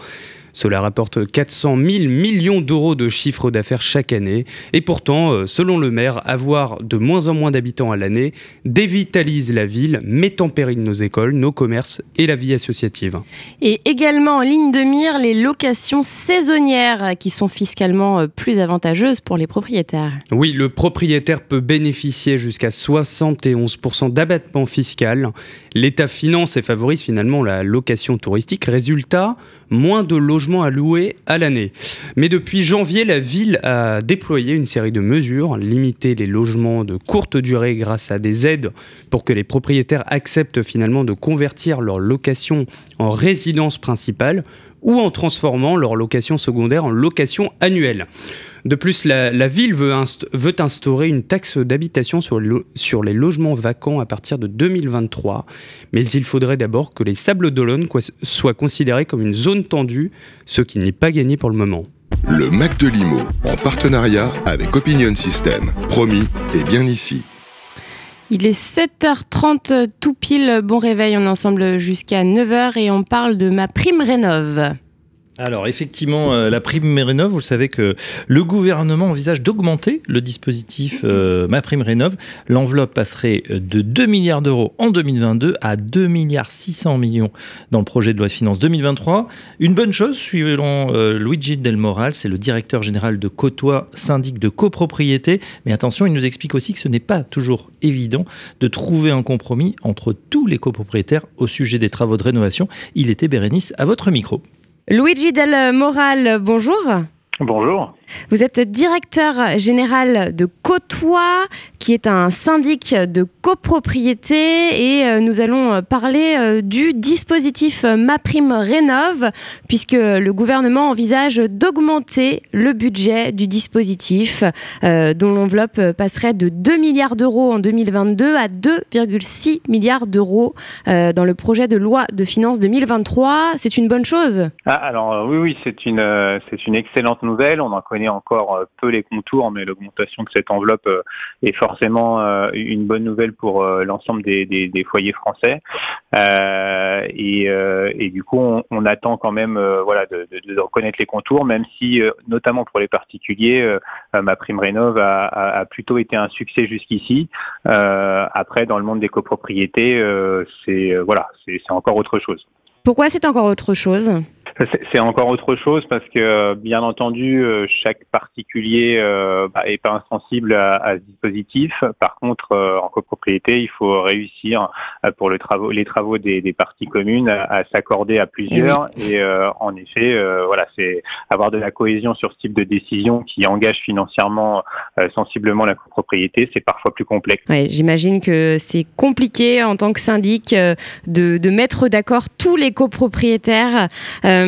Cela rapporte 400 000 millions d'euros de chiffre d'affaires chaque année. Et pourtant, euh, selon le maire, avoir de moins en moins d'habitants à l'année dévitalise la ville, met en péril nos écoles, nos commerces et la vie associative. Et également en ligne de mire, les locations saisonnières qui sont fiscalement euh, plus avantageuses pour les propriétaires. Oui, le propriétaire peut bénéficier jusqu'à 71% d'abattement fiscal. L'État finance et favorise finalement la location touristique. Résultat, moins de logements à louer à l'année. Mais depuis janvier, la ville a déployé une série de mesures, limiter les logements de courte durée grâce à des aides pour que les propriétaires acceptent finalement de convertir leur location en résidence principale ou en transformant leur location secondaire en location annuelle. De plus, la, la ville veut, inst- veut instaurer une taxe d'habitation sur, le lo- sur les logements vacants à partir de 2023. Mais il faudrait d'abord que les Sables d'Olonne soient considérés comme une zone tendue, ce qui n'est pas gagné pour le moment. Le Mac de Limo, en partenariat avec Opinion System, promis et bien ici. Il est 7h30 tout pile, bon réveil, on est ensemble jusqu'à 9h et on parle de ma prime rénove. Alors effectivement, euh, la prime Rénov, vous savez que le gouvernement envisage d'augmenter le dispositif euh, Ma prime Rénov. L'enveloppe passerait euh, de 2 milliards d'euros en 2022 à 2 milliards 600 millions dans le projet de loi de finances 2023. Une bonne chose, suivant Luigi Del Moral, c'est le directeur général de Cotois, syndic de copropriété. Mais attention, il nous explique aussi que ce n'est pas toujours évident de trouver un compromis entre tous les copropriétaires au sujet des travaux de rénovation. Il était Bérénice à votre micro. Luigi Del Moral, bonjour. Bonjour. Vous êtes directeur général de Cotois, qui est un syndic de copropriété, et euh, nous allons euh, parler euh, du dispositif euh, MaPrime Rénov, puisque le gouvernement envisage d'augmenter le budget du dispositif, euh, dont l'enveloppe passerait de 2 milliards d'euros en 2022 à 2,6 milliards d'euros euh, dans le projet de loi de finances 2023. C'est une bonne chose? Ah, alors oui, oui, c'est une, euh, c'est une excellente nouvelle On en connaît encore euh, peu les contours, mais l'augmentation de cette enveloppe euh, est forcément euh, une bonne nouvelle pour l'ensemble des, foyers français. Et, du coup, on, attend quand même voilà, de, reconnaître les contours, même si, notamment pour les particuliers, ma prime rénov a, a, plutôt été un succès jusqu'ici. Après, dans le monde des copropriétés, c'est voilà, c'est encore autre chose. Pourquoi c'est encore autre chose? C'est encore autre chose parce que, bien entendu, euh, chaque particulier euh, bah, est pas insensible à, ce dispositif. Par contre, euh, en copropriété, il faut réussir pour le travaux, les travaux des, des parties communes à, s'accorder à plusieurs. Et, euh, en effet, euh, voilà, c'est avoir de la cohésion sur ce type de décision qui engage financièrement euh, sensiblement la copropriété, c'est parfois plus complexe. Ouais, J'imagine que c'est compliqué en tant que syndic de, de mettre d'accord tous les copropriétaires. Euh,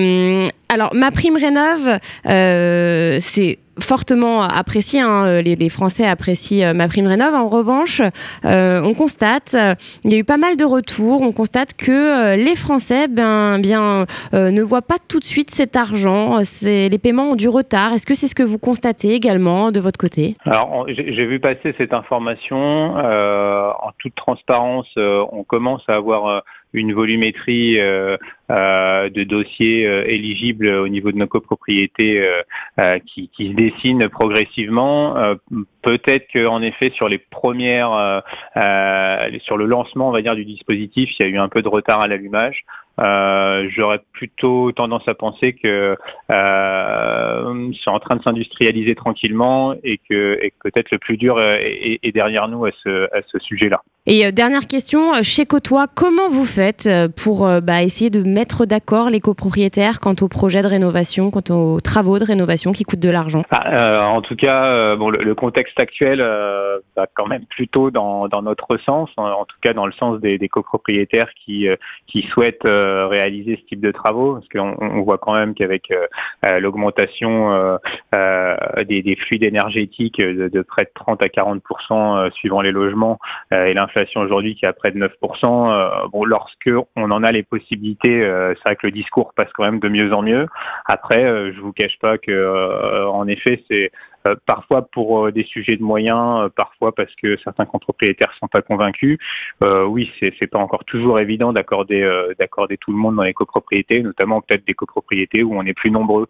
alors, ma prime rénov, euh, c'est fortement apprécié. hein, les, les Français apprécient euh, ma prime rénov. En revanche, euh, on constate, euh, il y a eu pas mal de retours. On constate que euh, les Français, ben, bien, euh, ne voient pas tout de suite cet argent. Les paiements ont du retard. Est-ce que c'est ce que vous constatez également de votre côté? Alors, j'ai vu passer cette information. euh, en toute transparence, euh, on commence à avoir euh, une volumétrie euh, euh, de dossiers euh, éligibles au niveau de nos copropriétés qui, se dessine progressivement. Peut-être qu'en effet, sur les premières, sur le lancement, on va dire, du dispositif, il y a eu un peu de retard à l'allumage. Euh, J'aurais plutôt tendance à penser que euh, c'est en train de s'industrialiser tranquillement et que, et que peut-être le plus dur est, derrière nous à ce, à ce sujet-là. Et euh, dernière question, euh, chez Cotois, comment vous faites pour bah, essayer de mettre d'accord les copropriétaires quant aux projets de rénovation, quant aux travaux de rénovation qui coûtent de l'argent? Ah, euh, en tout cas, bon, le, le contexte actuel va quand même plutôt dans, dans notre sens, en, en tout cas dans le sens des, des copropriétaires qui, qui souhaitent réaliser ce type de travaux, parce qu'on on voit quand même qu'avec euh, euh, l'augmentation euh, euh, des, des fluides énergétiques de, près de 30 à 40% euh, suivant les logements euh, et l'inflation aujourd'hui qui est à près de 9 euh, bon, lorsque on en a les possibilités, euh, c'est vrai que le discours passe quand même de mieux en mieux. Après, euh, je vous cache pas que, euh, en effet, c'est euh, parfois pour euh, des sujets de moyens, euh, parfois parce que certains copropriétaires sont pas convaincus. Oui, c'est pas encore toujours évident d'accorder tout le monde dans les copropriétés, notamment peut-être des copropriétés où on est plus nombreux.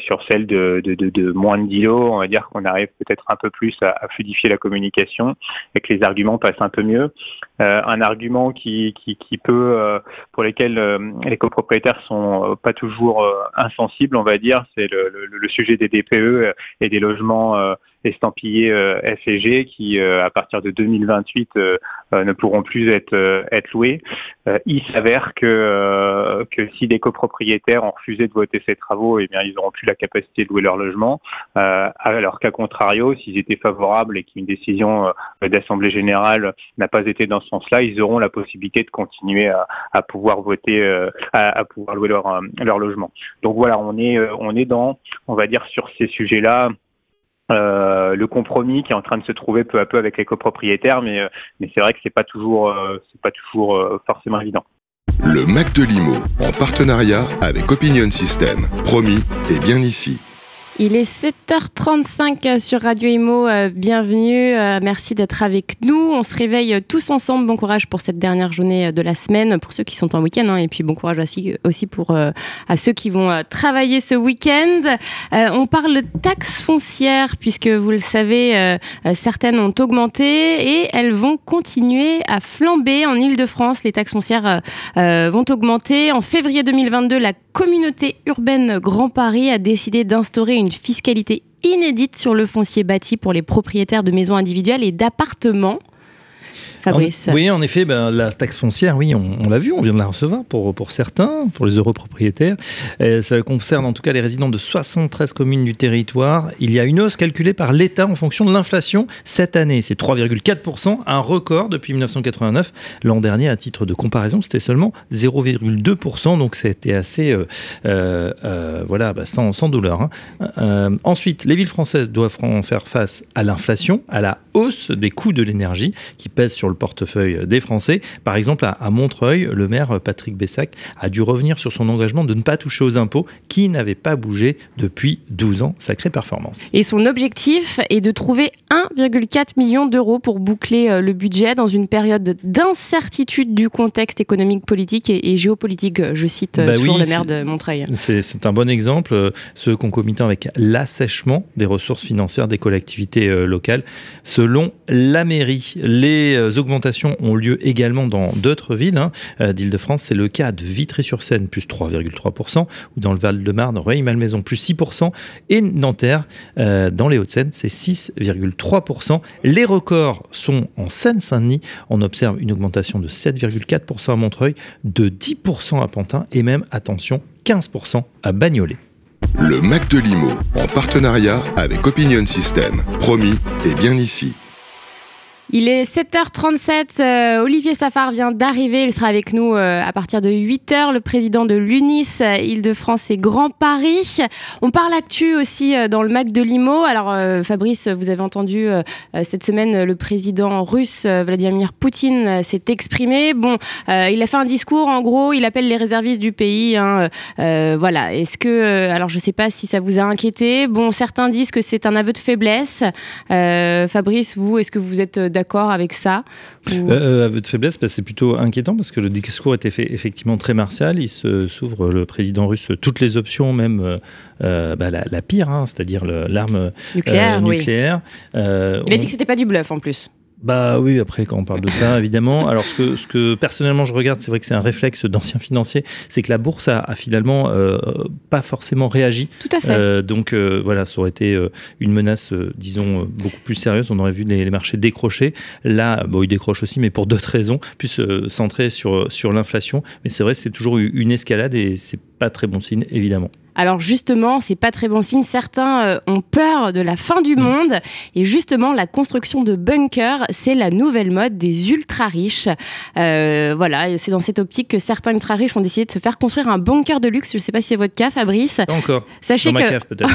Sur celles de, de, moins de 10 lots, on va dire qu'on arrive peut-être un peu plus à, à fluidifier la communication et que les arguments passent un peu mieux. Euh, un argument qui, qui, peut, euh, pour lesquels euh, les copropriétaires sont pas toujours insensibles, on va dire, c'est le, le, le sujet des DPE et des logements estampillés euh, F G qui, euh, à partir de 2028, euh, euh, ne pourront plus être, euh, être loués. Euh, il s'avère que, euh, que si des copropriétaires ont refusé de voter ces travaux, eh bien, ils n'auront plus la capacité de louer leur logement. Euh, alors qu'à contrario, s'ils étaient favorables et qu'une décision euh, d'assemblée générale n'a pas été dans ce sens-là, ils auront la possibilité de continuer à, à pouvoir voter, euh, à, à pouvoir louer leur, euh, leur logement. Donc voilà, on est, euh, on est dans, on va dire, sur ces sujets-là, euh, le compromis qui est en train de se trouver peu à peu avec les copropriétaires, mais, euh, mais c'est vrai que c'est pas toujours, euh, c'est pas toujours euh, forcément évident. Le Mac de Limo, en partenariat avec Opinion System. Promis, et bien ici. Il est 7h35 sur Radio Imo. Euh, bienvenue. euh, merci d'être avec nous. On se réveille tous ensemble. Bon courage pour cette dernière journée de la semaine, pour ceux qui sont en week-end. hein, et puis bon courage aussi, aussi pour euh, à ceux qui vont euh, travailler ce week-end. Euh, on parle taxes foncières, puisque vous le savez, euh, euh, certaines ont augmenté et elles vont continuer à flamber en Ile-de-France. Les taxes foncières euh, euh, vont augmenter. En février 2022, la communauté urbaine Grand Paris a décidé d'instaurer une fiscalité inédite sur le foncier bâti pour les propriétaires de maisons individuelles et d'appartements. Fabrice. En- oui, en effet, ben, la taxe foncière, oui, on, on l'a vu, on vient de la recevoir pour, pour certains, pour les heureux propriétaires. Ça concerne en tout cas les résidents de 73 communes du territoire. Il y a une hausse calculée par l'État en fonction de l'inflation cette année. C'est 3,4%, un record depuis 1989. L'an dernier, à titre de comparaison, c'était seulement 0,2%, donc c'était assez, euh, euh, euh, voilà, bah, sans, sans douleur. hein. Euh, ensuite, les villes françaises doivent en faire face à l'inflation, à la hausse des coûts de l'énergie qui pèsent sur le portefeuille des Français. Par exemple, à, à Montreuil, le maire Patrick Bessac a dû revenir sur son engagement de ne pas toucher aux impôts qui n'avaient pas bougé depuis 12 ans. Sacrée performance. Et son objectif est de trouver 1,4 million d'euros pour boucler euh, le budget dans une période d'incertitude du contexte économique, politique et, et géopolitique. Je cite euh, Bah toujours oui, le maire de Montreuil. C'est un bon exemple, euh, ce concomitant avec l'assèchement des ressources financières des collectivités euh, locales. Selon la mairie, les euh, augmentations ont lieu également dans d'autres villes hein, euh, d'Île-de-France. C'est le cas de Vitry-sur-Seine, plus 3,3%, ou dans le Val-de-Marne, Rueil-Malmaison, plus 6%, et Nanterre, euh, dans les Hauts-de-Seine, c'est 6,3%. Les records sont en Seine-Saint-Denis. On observe une augmentation de 7,4% à Montreuil, de 10% à Pantin, et même, attention, 15% à Bagnolet. Le Mac de Limo, en partenariat avec Opinion System. Promis, et bien ici. Il est 7h37. euh, Olivier Safar vient d'arriver. Il sera avec nous euh, à partir de 8h. Le président de l'UNIS, euh, Île-de-France et Grand Paris. On parle actu aussi euh, dans le Mac de Limo. Alors, euh, Fabrice, vous avez entendu euh, cette semaine le président russe Vladimir Poutine s'est exprimé. Bon, il a fait un discours. En gros, il appelle les réservistes du pays. hein, voilà. Est-ce que, alors, je ne sais pas si ça vous a inquiété. Bon, certains disent que c'est un aveu de faiblesse. Fabrice, vous, est-ce que vous êtes d'accord avec ça Ou- Euh, aveu de faiblesse, bah, c'est plutôt inquiétant parce que le discours était fait effectivement très martial. Il se- s'ouvre, le président russe, toutes les options, même euh, euh, bah, la, la pire, hein, c'est-à-dire l'arme euh, Nucléaire, oui. Euh, Il a dit que c'était pas du bluff en plus. Bah oui, après, quand on parle de ça, évidemment. Alors, ce que, ce que personnellement je regarde, c'est vrai que c'est un réflexe d'ancien financier, c'est que la bourse a, a finalement euh, pas forcément réagi. Tout à fait. Euh, donc euh, voilà, ça aurait été euh, une menace, euh, disons, euh, beaucoup plus sérieuse. On aurait vu les, les marchés décrocher. Là, bon, ils décrochent aussi, mais pour d'autres raisons, plus euh, centrés sur, sur l'inflation. Mais c'est vrai, c'est toujours eu une escalade et c'est pas très bon signe, évidemment. Alors justement, c'est pas très bon signe. Certains euh, ont peur de la fin du monde et justement la construction de bunkers, c'est la nouvelle mode des ultra riches. Euh, voilà, c'est dans cette optique que certains ultra riches ont décidé de se faire construire un bunker de luxe. Je sais pas si c'est votre cas, Fabrice. Encore. Sachez Dans ma que cave, peut-être.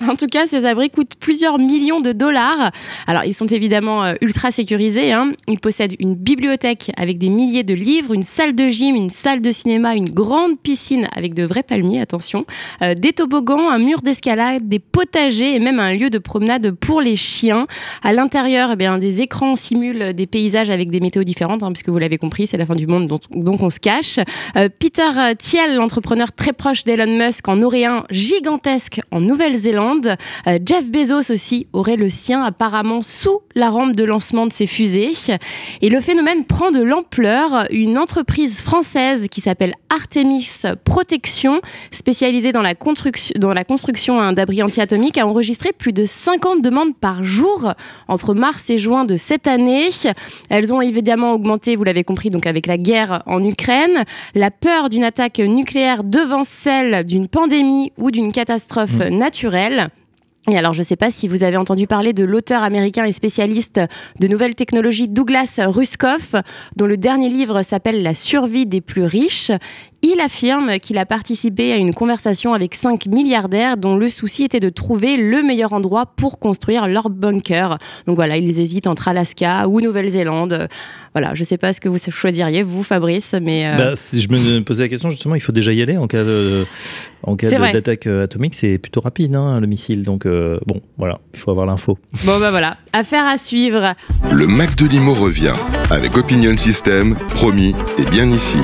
en tout cas, ces abris coûtent plusieurs millions de dollars. Alors, ils sont évidemment euh, ultra sécurisés. hein. Ils possèdent une bibliothèque avec des milliers de livres, une salle de gym, une salle de cinéma, une grande piscine avec de vrais palmiers, attention, euh, des toboggans, un mur d'escalade, des potagers et même un lieu de promenade pour les chiens. À l'intérieur, eh des écrans simulent des paysages avec des météos différentes, hein, puisque vous l'avez compris, c'est la fin du monde, donc on se cache. Euh, Peter Thiel, l'entrepreneur très proche d'Elon Musk, en aurait un gigantesque en Nouvelle-Zélande. Euh, Jeff Bezos aussi aurait le sien apparemment sous la rampe de lancement de ses fusées. Et le phénomène prend de l'ampleur. Une entreprise française qui s'appelle Artemis Protection, spécialisée dans la construction, dans la construction hein, d'abris anti-atomiques, a enregistré plus de 50 demandes par jour entre mars et juin de cette année. Elles ont évidemment augmenté, vous l'avez compris, donc avec la guerre en Ukraine. La peur d'une attaque nucléaire devant celle d'une pandémie ou d'une catastrophe naturelle. Et alors, je ne sais pas si vous avez entendu parler de l'auteur américain et spécialiste de nouvelles technologies Douglas Ruskoff, dont le dernier livre s'appelle La survie des plus riches. Il affirme qu'il a participé à une conversation avec cinq milliardaires dont le souci était de trouver le meilleur endroit pour construire leur bunker. Donc voilà, ils hésitent entre Alaska ou Nouvelle-Zélande. Voilà, je ne sais pas ce que vous choisiriez, vous, Fabrice, mais... euh, Bah, si je me posais la question, justement, il faut déjà y aller en cas de- en cas d'attaque euh, atomique. C'est plutôt rapide, hein, le missile. Donc, euh, bon, voilà, il faut avoir l'info. Bon, bah voilà, affaire à suivre. Le Mac de Limo revient avec Opinion System, promis, et bien ici.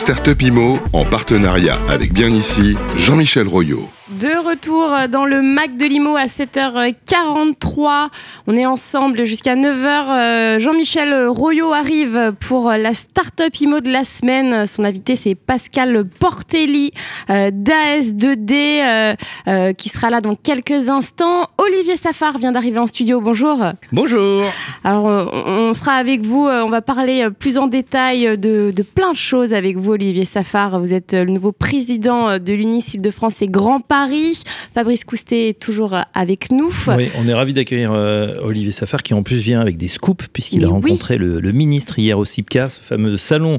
Start-up IMO, en partenariat avec bien ici Jean-Michel Royot. De retour dans le Mac de Limo à 7h43. On est ensemble jusqu'à 9h. Jean-Michel Royot arrive pour la Startup IMO de la semaine. Son invité, c'est Pascal Portelli euh, d'AS2D euh, euh, qui sera là dans quelques instants. Olivier Safar vient d'arriver en studio. Bonjour. Bonjour. Alors, euh, on sera avec vous. euh, On va parler euh, plus en détail de, de plein de choses avec vous, Olivier Safar. Vous êtes euh, le nouveau président euh, de l'UNIS Île-de-France et Grand Paris. Fabrice Coustet est toujours euh, avec nous. Oui, on est ravi d'accueillir euh, Olivier Safar qui en plus vient avec des scoops puisqu'il a oui. rencontré le, le ministre hier au CIPCA, ce fameux salon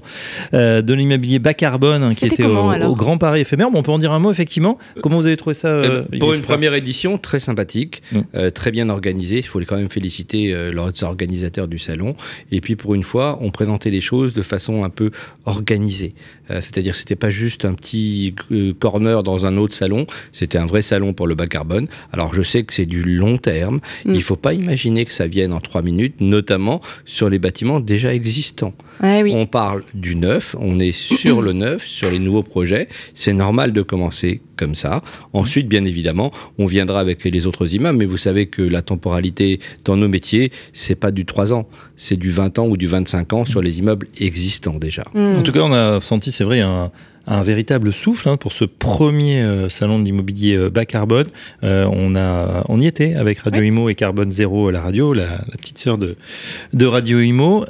euh, de l'immobilier bas carbone hein, qui était comment, au, au Grand Paris éphémère. Bon, on peut en dire un mot effectivement. Comment vous avez trouvé ça Euh, euh, pour une première édition, très sympathique, Mm. euh, très bien organisée. Il faut quand même féliciter euh, leurs organisateurs du salon. Et puis pour une fois, on présentait les choses de façon un peu organisée. Euh, C'est-à-dire, c'était pas juste un petit euh, corner dans un autre salon. C'était un vrai salon pour le bas carbone. Alors je sais que c'est du long terme. Mm. Il faut pas imaginer que ça vienne en trois minutes, notamment sur les bâtiments déjà existants. Ouais, oui. On parle du neuf, on est sur le neuf, sur les nouveaux projets. C'est normal de commencer comme ça. Ensuite, bien évidemment, on viendra avec les autres immeubles, mais vous savez que la temporalité dans nos métiers, c'est pas du 3 ans, c'est du 20 ans ou du 25 ans sur les immeubles existants déjà. Mm. En tout cas, on a senti, c'est vrai, un, un véritable souffle hein, pour ce premier euh, salon de l'immobilier euh, bas carbone. Euh, on, a, on y était avec Radio Imo et Carbone Zéro à la radio, la, la petite sœur de, de Radio Imo,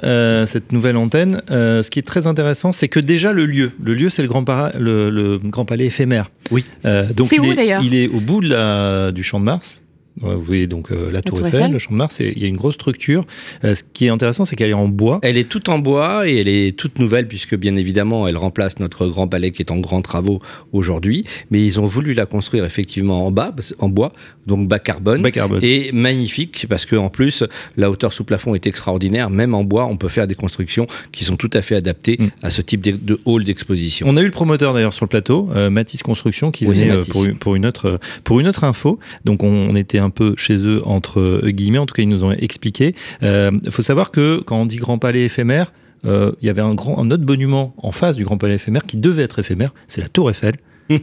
cette nouvelle antenne. Ce qui est très intéressant, c'est que déjà le lieu, le lieu, c'est le grand, para- le, le grand palais éphémère. Oui. Donc C'est il où, est- d'ailleurs? Il est au bout de la, du Champ de Mars. Vous voyez donc euh, la, Tour, Tour Eiffel, Eiffel. le Champ de Mars, il y a une grosse structure. Euh, ce qui est intéressant, c'est qu'elle est en bois. Elle est toute en bois et elle est toute nouvelle puisque bien évidemment elle remplace notre grand palais qui est en grands travaux aujourd'hui. Mais ils ont voulu la construire effectivement en bas, en bois, donc bas carbone. Bas carbone. Et magnifique parce que en plus la hauteur sous plafond est extraordinaire. Même en bois, on peut faire des constructions qui sont tout à fait adaptées Mm. à ce type de, de hall d'exposition. On a eu le promoteur d'ailleurs sur le plateau, euh, Matisse Construction, qui Oui, venait euh, pour, une- pour, une autre, pour une autre info. Donc on, on était un peu chez eux entre euh, guillemets, en tout cas ils nous ont expliqué. Il faut savoir que quand on dit Grand Palais éphémère, euh, il y avait un, grand, un autre monument en face du Grand Palais éphémère qui devait être éphémère, c'est la Tour Eiffel.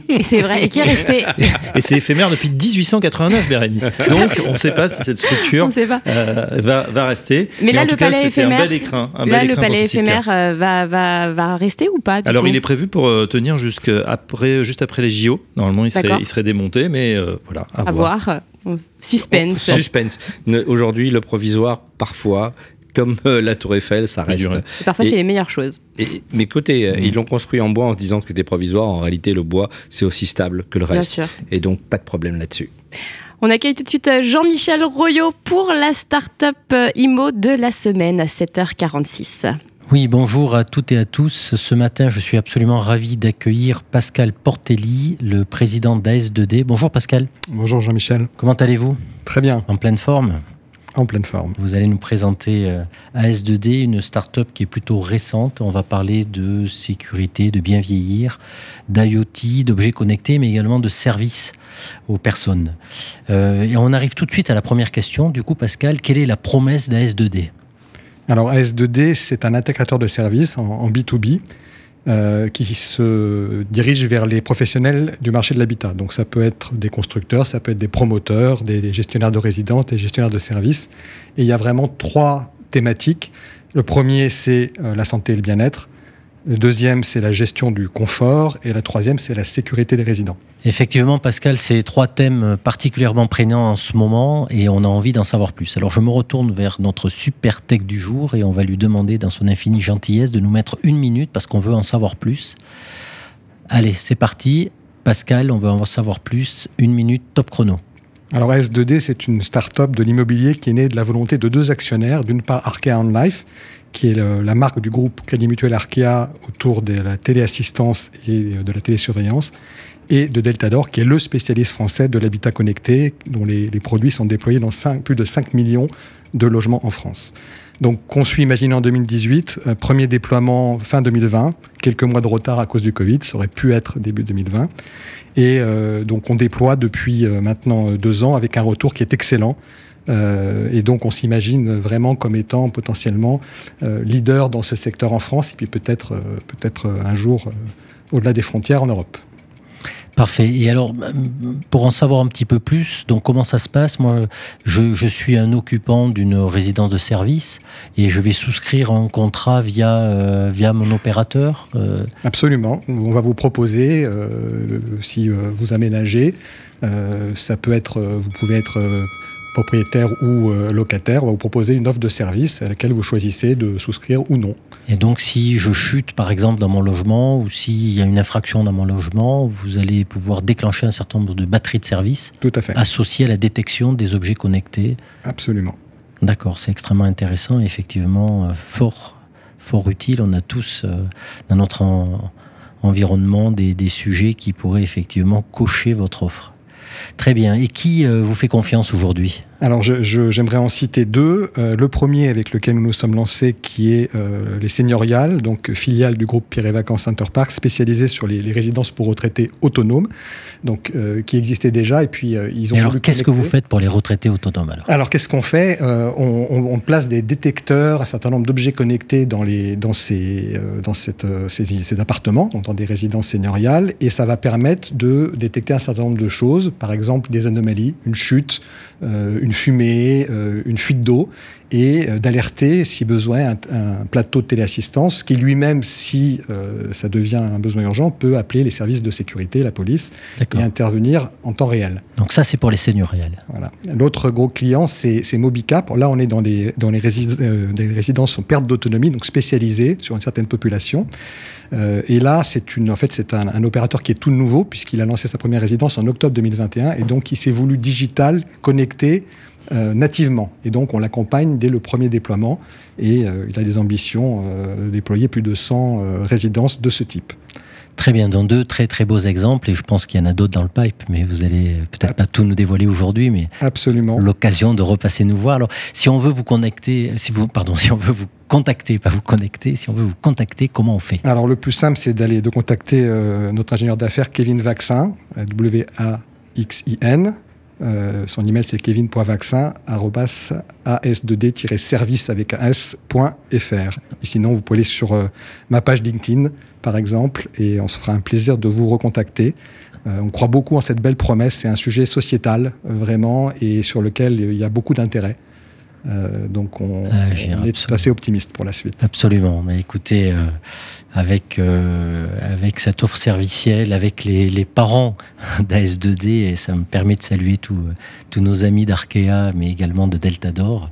Et c'est vrai. Et qui est resté Et c'est éphémère depuis 1889, Bérénice. Donc on ne sait pas si cette On structure ne sait pas. euh, va, va rester. Mais là, en le tout palais éphémère- un bel écrin. Un Là, bel le palais éphémère euh, va, va, va rester ou pas Alors, coup il est prévu pour euh, tenir jusqu'à après, juste après les JO. Normalement, il serait, il serait démonté, mais euh, voilà, à, à voir. voir. Suspense. Suspense. Aujourd'hui, le provisoire, parfois, comme euh, la Tour Eiffel, ça reste. Et parfois, c'est les meilleures choses. Et, mais côté, euh, Mm. ils l'ont construit en bois en se disant que c'était provisoire. En réalité, le bois, c'est aussi stable que le Bien reste. sûr. Et donc, pas de problème là-dessus. On accueille tout de suite euh, Jean-Michel Royot pour la start-up euh, IMO de la semaine à 7h46. Oui, bonjour à toutes et à tous. Ce matin, je suis absolument ravi d'accueillir Pascal Portelli, le président d'AS2D. Bonjour Pascal, Bonjour Jean-Michel. comment allez-vous? Très bien. En pleine forme? En pleine forme. Vous allez nous présenter euh, AS2D, une start-up qui est plutôt récente. On va parler de sécurité, de bien vieillir, d'IoT, d'objets connectés, mais également de services aux personnes. Euh, et on arrive tout de suite à la première question. Du coup, Pascal, quelle est la promesse d'AS2D Alors AS2D, c'est un intégrateur de services en, en B2B euh, qui se dirige vers les professionnels du marché de l'habitat. Donc ça peut être des constructeurs, ça peut être des promoteurs, des, des gestionnaires de résidences, des gestionnaires de services. Et il y a vraiment trois thématiques. Le premier, c'est euh, la santé et le bien-être. Le deuxième, c'est la gestion du confort. Et la troisième, c'est la sécurité des résidents. Effectivement, Pascal, c'est trois thèmes particulièrement prégnants en ce moment et on a envie d'en savoir plus. Alors je me retourne vers notre super tech du jour et on va lui demander dans son infinie gentillesse de nous mettre une minute parce qu'on veut en savoir plus. Allez, c'est parti. Pascal, on veut en savoir plus. Une minute, top chrono. Alors AS2D, c'est une start-up de l'immobilier qui est née de la volonté de deux actionnaires. D'une part, Arkea On Life, qui est la marque du groupe Crédit Mutuel Arkea autour de la téléassistance et de la télésurveillance, et de Deltador, qui est le spécialiste français de l'habitat connecté, dont les, produits sont déployés dans plus de 5 millions de logements en France. Donc, conçu, imaginé en 2018, euh, premier déploiement fin 2020, quelques mois de retard à cause du Covid, ça aurait pu être début 2020. Et euh, donc, on déploie depuis euh, maintenant euh, deux ans avec un retour qui est excellent. Et donc, on s'imagine vraiment comme étant potentiellement leader dans ce secteur en France et puis peut-être peut-être un jour au-delà des frontières en Europe. Parfait. Et alors, pour en savoir un petit peu plus, donc comment ça se passe? Moi, je, suis un occupant d'une résidence de service et je vais souscrire un contrat via, euh, via mon opérateur. euh, Absolument. On va vous proposer, euh, si vous aménagez, ça peut être, vous pouvez être propriétaire ou euh, locataire, va vous proposer une offre de service à laquelle vous choisissez de souscrire ou non. Et donc, si je chute, par exemple, dans mon logement, ou s'il y a une infraction dans mon logement, vous allez pouvoir déclencher un certain nombre de batteries de services Tout à fait. associées à la détection des objets connectés. Absolument. D'accord, c'est extrêmement intéressant, et effectivement, euh, fort, fort utile. On a tous euh, dans notre en- environnement des, des sujets qui pourraient effectivement cocher votre offre. Très bien. Et qui euh, vous fait confiance aujourd'hui? Alors, j'aimerais en citer deux. Euh, le premier avec lequel nous nous sommes lancés, qui est euh, les Seigneuriales, donc filiale du groupe Pierre et Vacances Center Park, spécialisée sur les, les résidences pour retraités autonomes, donc euh, qui existait déjà. Et puis, ils ont Et alors, qu'est-ce que vous faites pour les retraités autonomes alors? Alors, qu'est-ce qu'on fait? On, on- on place des détecteurs, un certain nombre d'objets connectés dans, les, dans, ces, dans cette, ces, ces appartements, donc dans des résidences seigneuriales, et ça va permettre de détecter un certain nombre de choses, par exemple des anomalies, une chute, euh, une fumée, euh, une fuite d'eau, et euh, d'alerter, si besoin, un, un plateau de téléassistance qui lui-même, si ça devient un besoin urgent, peut appeler les services de sécurité, la police, et intervenir en temps réel. Donc ça, c'est pour les seigneuriales. Voilà. L'autre gros client, c'est Mobicap. Là, on est dans des, dans les résid- des résidences en perte d'autonomie, donc spécialisées sur une certaine population. Euh, et là, c'est une, en fait, c'est un, un opérateur qui est tout nouveau puisqu'il a lancé sa première résidence en octobre 2021 et donc il s'est voulu digital, connecté euh, nativement. Et donc, on l'accompagne dès le premier déploiement et euh, il a des ambitions de déployer plus de 100 euh, résidences de ce type. Très bien, dans deux très très beaux exemples, et je pense qu'il y en a d'autres dans le pipe, mais vous allez peut-être pas tout nous dévoiler aujourd'hui, mais Absolument. l'occasion de repasser nous voir. Alors, si on veut vous connecter, si vous, pardon, si on veut vous contacter, pas vous connecter, si on veut vous contacter, comment on fait Alors le plus simple, c'est d'aller de contacter euh, notre ingénieur d'affaires Kevin Vaccin, euh, W-A-X-I-N. Euh, son email c'est kevin.vaccin@as2d-service avec un s.fr. Sinon, vous pouvez aller sur ma page LinkedIn, par exemple, et on se fera un plaisir de vous recontacter. On croit beaucoup en cette belle promesse. C'est un sujet sociétal, vraiment, et sur lequel il y a beaucoup d'intérêt. Euh, donc, on, Ah, on est assez optimiste pour la suite. Absolument. Mais écoutez, euh, avec, euh, avec cette offre servicielle, avec les, les parents d'AS2D, et ça me permet de saluer tous tous nos amis d'Arkea, mais également de Deltador.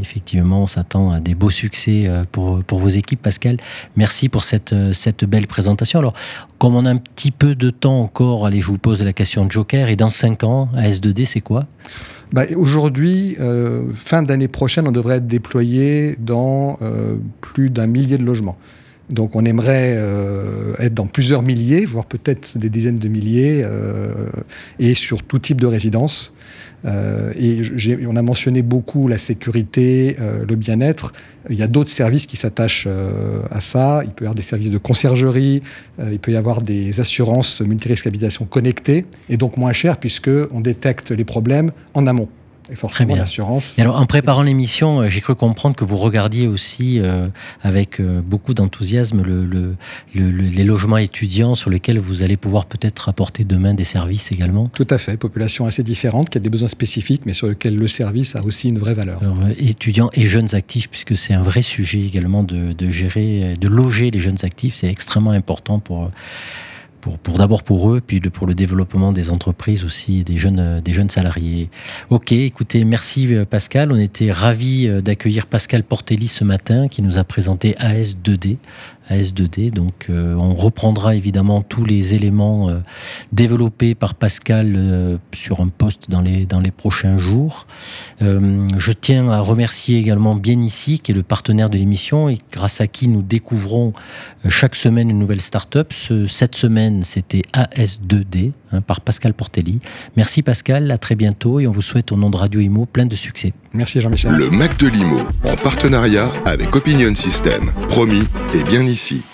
Effectivement, on s'attend à des beaux succès pour, pour vos équipes. Pascal, merci pour cette, cette belle présentation. Alors, comme on a un petit peu de temps encore, allez, je vous pose la question de Joker. Et dans 5 ans, AS2D, c'est quoi? Bah, Aujourd'hui, euh, fin d'année prochaine, on devrait être déployé dans euh, plus d'un millier de logements. Donc on aimerait euh, être dans plusieurs milliers, voire peut-être des dizaines de milliers, euh, et sur tout type de résidence. Euh, et on a mentionné beaucoup la sécurité, euh, le bien-être. Il y a d'autres services qui s'attachent à ça. Il peut y avoir des services de conciergerie, il peut y avoir des assurances multirisques habitation connectées, et donc moins cher puisque on détecte les problèmes en amont. Et forcément, l'assurance. Alors, en préparant l'émission, euh, j'ai cru comprendre que vous regardiez aussi euh, avec euh, beaucoup d'enthousiasme le, le- le- le- les logements étudiants sur lesquels vous allez pouvoir peut-être apporter demain des services également. Tout à fait, population assez différente, qui a des besoins spécifiques, mais sur lesquels le service a aussi une vraie valeur. Alors, euh, étudiants et jeunes actifs, puisque c'est un vrai sujet également de, de gérer, de loger les jeunes actifs, c'est extrêmement important pour, pour, d'abord pour eux, puis pour le développement des entreprises aussi, des jeunes, euh, des jeunes salariés. Ok, écoutez, merci euh, Pascal. On était ravis euh, d'accueillir Pascal Portelli ce matin, qui nous a présenté AS2D. AS2D, donc euh, on reprendra évidemment tous les éléments euh, développés par Pascal euh, sur un poste dans les, dans les prochains jours. Je tiens à remercier également Bien Ici, qui est le partenaire de l'émission et grâce à qui nous découvrons chaque semaine une nouvelle start-up. Ce- cette semaine, c'était AS2D hein, par Pascal Portelli. Merci Pascal, à très bientôt et on vous souhaite au nom de Radio Imo plein de succès. Merci Jean-Michel. Le Mac de Limo, en partenariat avec Opinion System. Promis, et bien ici.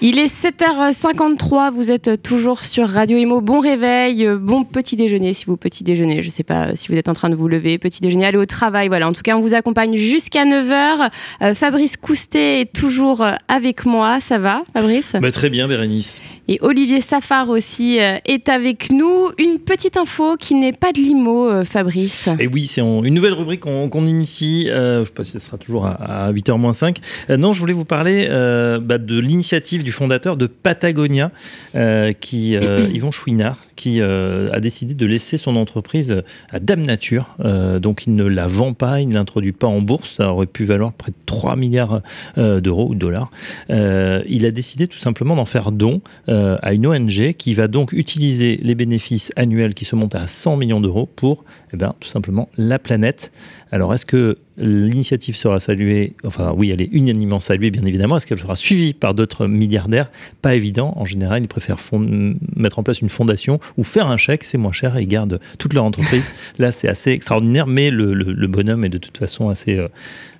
Il est 7h53, vous êtes toujours sur Radio Imo. Bon réveil, euh, bon petit déjeuner si vous petit déjeuner. Je sais pas si vous êtes en train de vous lever, petit déjeuner, aller au travail. Voilà, en tout cas, on vous accompagne jusqu'à 9h. Euh, Fabrice Coustet est toujours euh, avec moi. Ça va, Fabrice? Bah, très bien, Bérénice. Et Olivier Safar aussi euh, est avec nous. Une petite info qui n'est pas de l'IMO, euh, Fabrice. Et oui, c'est une nouvelle rubrique qu'on initie. Euh, je ne sais pas si ce sera toujours à, 8h moins 5. Euh, non, je voulais vous parler euh, bah, de l'initiative du fondateur de Patagonia, euh, qui, euh, Yvon Chouinard, qui euh, a décidé de laisser son entreprise à Dame Nature. Donc, il ne la vend pas, il ne l'introduit pas en bourse. Ça aurait pu valoir près de 3 milliards d'euros ou de dollars. Il a décidé tout simplement d'en faire don à une ONG qui va donc utiliser les bénéfices annuels qui se montent à 100 millions d'euros pour eh ben, tout simplement la planète. Alors, est-ce que l'initiative sera saluée? Enfin, oui, elle est unanimement saluée, bien évidemment. Est-ce qu'elle sera suivie par d'autres milliardaires? Pas évident. En général, ils préfèrent fond- mettre en place une fondation ou faire un chèque, c'est moins cher et ils gardent toute leur entreprise. Là, c'est assez extraordinaire, mais le, le- le bonhomme est de toute façon assez, euh,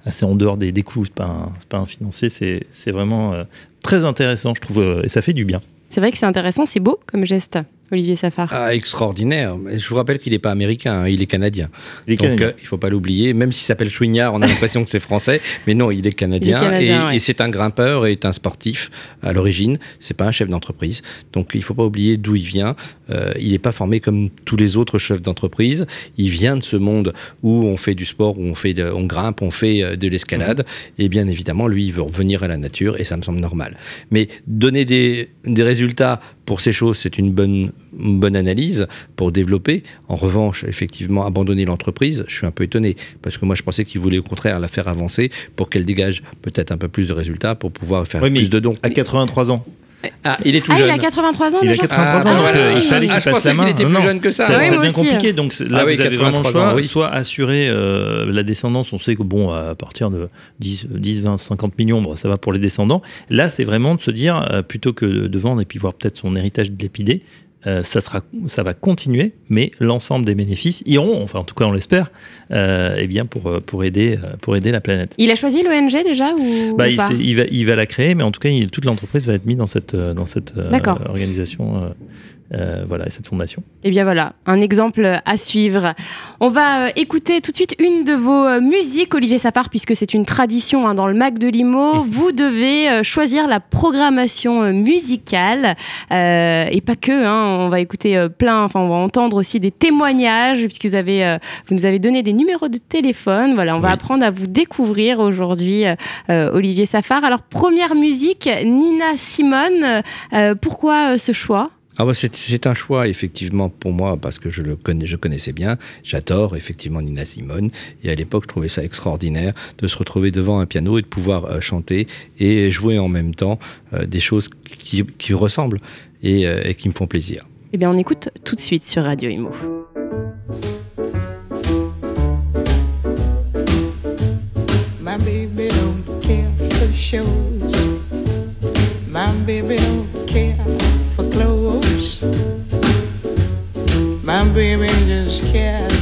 assez en dehors des, des clous. C'est pas, un- pas un financier, c'est c'est vraiment euh, très intéressant, je trouve, euh, et ça fait du bien. C'est vrai que c'est intéressant, c'est beau comme geste, Olivier Safar. Ah, extraordinaire. Je vous rappelle qu'il n'est pas américain, hein, il est canadien. Il est Donc canadien. euh, il faut pas l'oublier. Même s'il s'appelle Chouignard, on a l'impression que c'est français, mais non, il est canadien. Il est canadien, et ouais. et c'est un grimpeur et est un sportif à l'origine. C'est pas un chef d'entreprise. Donc il faut pas oublier d'où il vient. Euh, il n'est pas formé comme tous les autres chefs d'entreprise. Il vient de ce monde où on fait du sport, où on fait, de- on grimpe, on fait euh, de l'escalade. Et bien évidemment, lui, il veut revenir à la nature et ça me semble normal. Mais donner des, des résultats pour ces choses, c'est une bonne, une bonne analyse pour développer. En revanche, effectivement, abandonner l'entreprise, je suis un peu étonné parce que moi, je pensais qu'il voulait au contraire la faire avancer pour qu'elle dégage peut-être un peu plus de résultats pour pouvoir faire Oui, mais plus de dons. À 83 ans. Ah, il est tout Ah, jeune. il a 83 ans Il a déjà 83 ans, Ah, donc voilà. euh, il fallait Ah, qu'il passe pensais la main. qu'il était plus non. jeune que ça. Ça, Oui, ça devient aussi. compliqué. Donc là, Ah oui, vous avez vraiment le 83 choix. ans, oui. Soit assurer euh, la descendance. On sait que bon, à partir de 10, 10, 20, 50 millions, bon, ça va pour les descendants. Là, c'est vraiment de se dire, euh, plutôt que de vendre et puis voir peut-être son héritage dilapidé, euh, ça, sera, ça va continuer, mais l'ensemble des bénéfices iront, enfin en tout cas on l'espère, euh, eh bien pour, euh, pour, aider, euh, pour aider la planète. Il a choisi l'ONG déjà ou, Bah, ou il, pas il va, il va la créer, mais en tout cas, il- toute l'entreprise va être mise dans cette, dans cette organisation, euh, voilà, et cette fondation. Eh bien voilà, un exemple à suivre. On va euh, écouter tout de suite une de vos euh, musiques, Olivier Sapard, puisque c'est une tradition hein, dans le Mac de Limo. Vous devez euh, choisir la programmation musicale et pas que. hein, on va écouter plein, enfin on va entendre aussi des témoignages puisque vous avez, vous nous avez donné des numéros de téléphone. Voilà, on va apprendre à vous découvrir aujourd'hui, Olivier Safar. Alors première musique, Nina Simone. Pourquoi ce choix? ah bah c'est un choix effectivement pour moi parce que je le connais, je connaissais bien. J'adore effectivement Nina Simone et à l'époque je trouvais ça extraordinaire de se retrouver devant un piano et de pouvoir euh, chanter et jouer en même temps euh, des choses qui, ressemblent euh, et, qui me font plaisir. Eh bien on écoute tout de suite sur Radio Imo. baby, just care.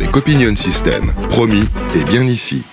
avec Opinion System. Promis, et bien ici.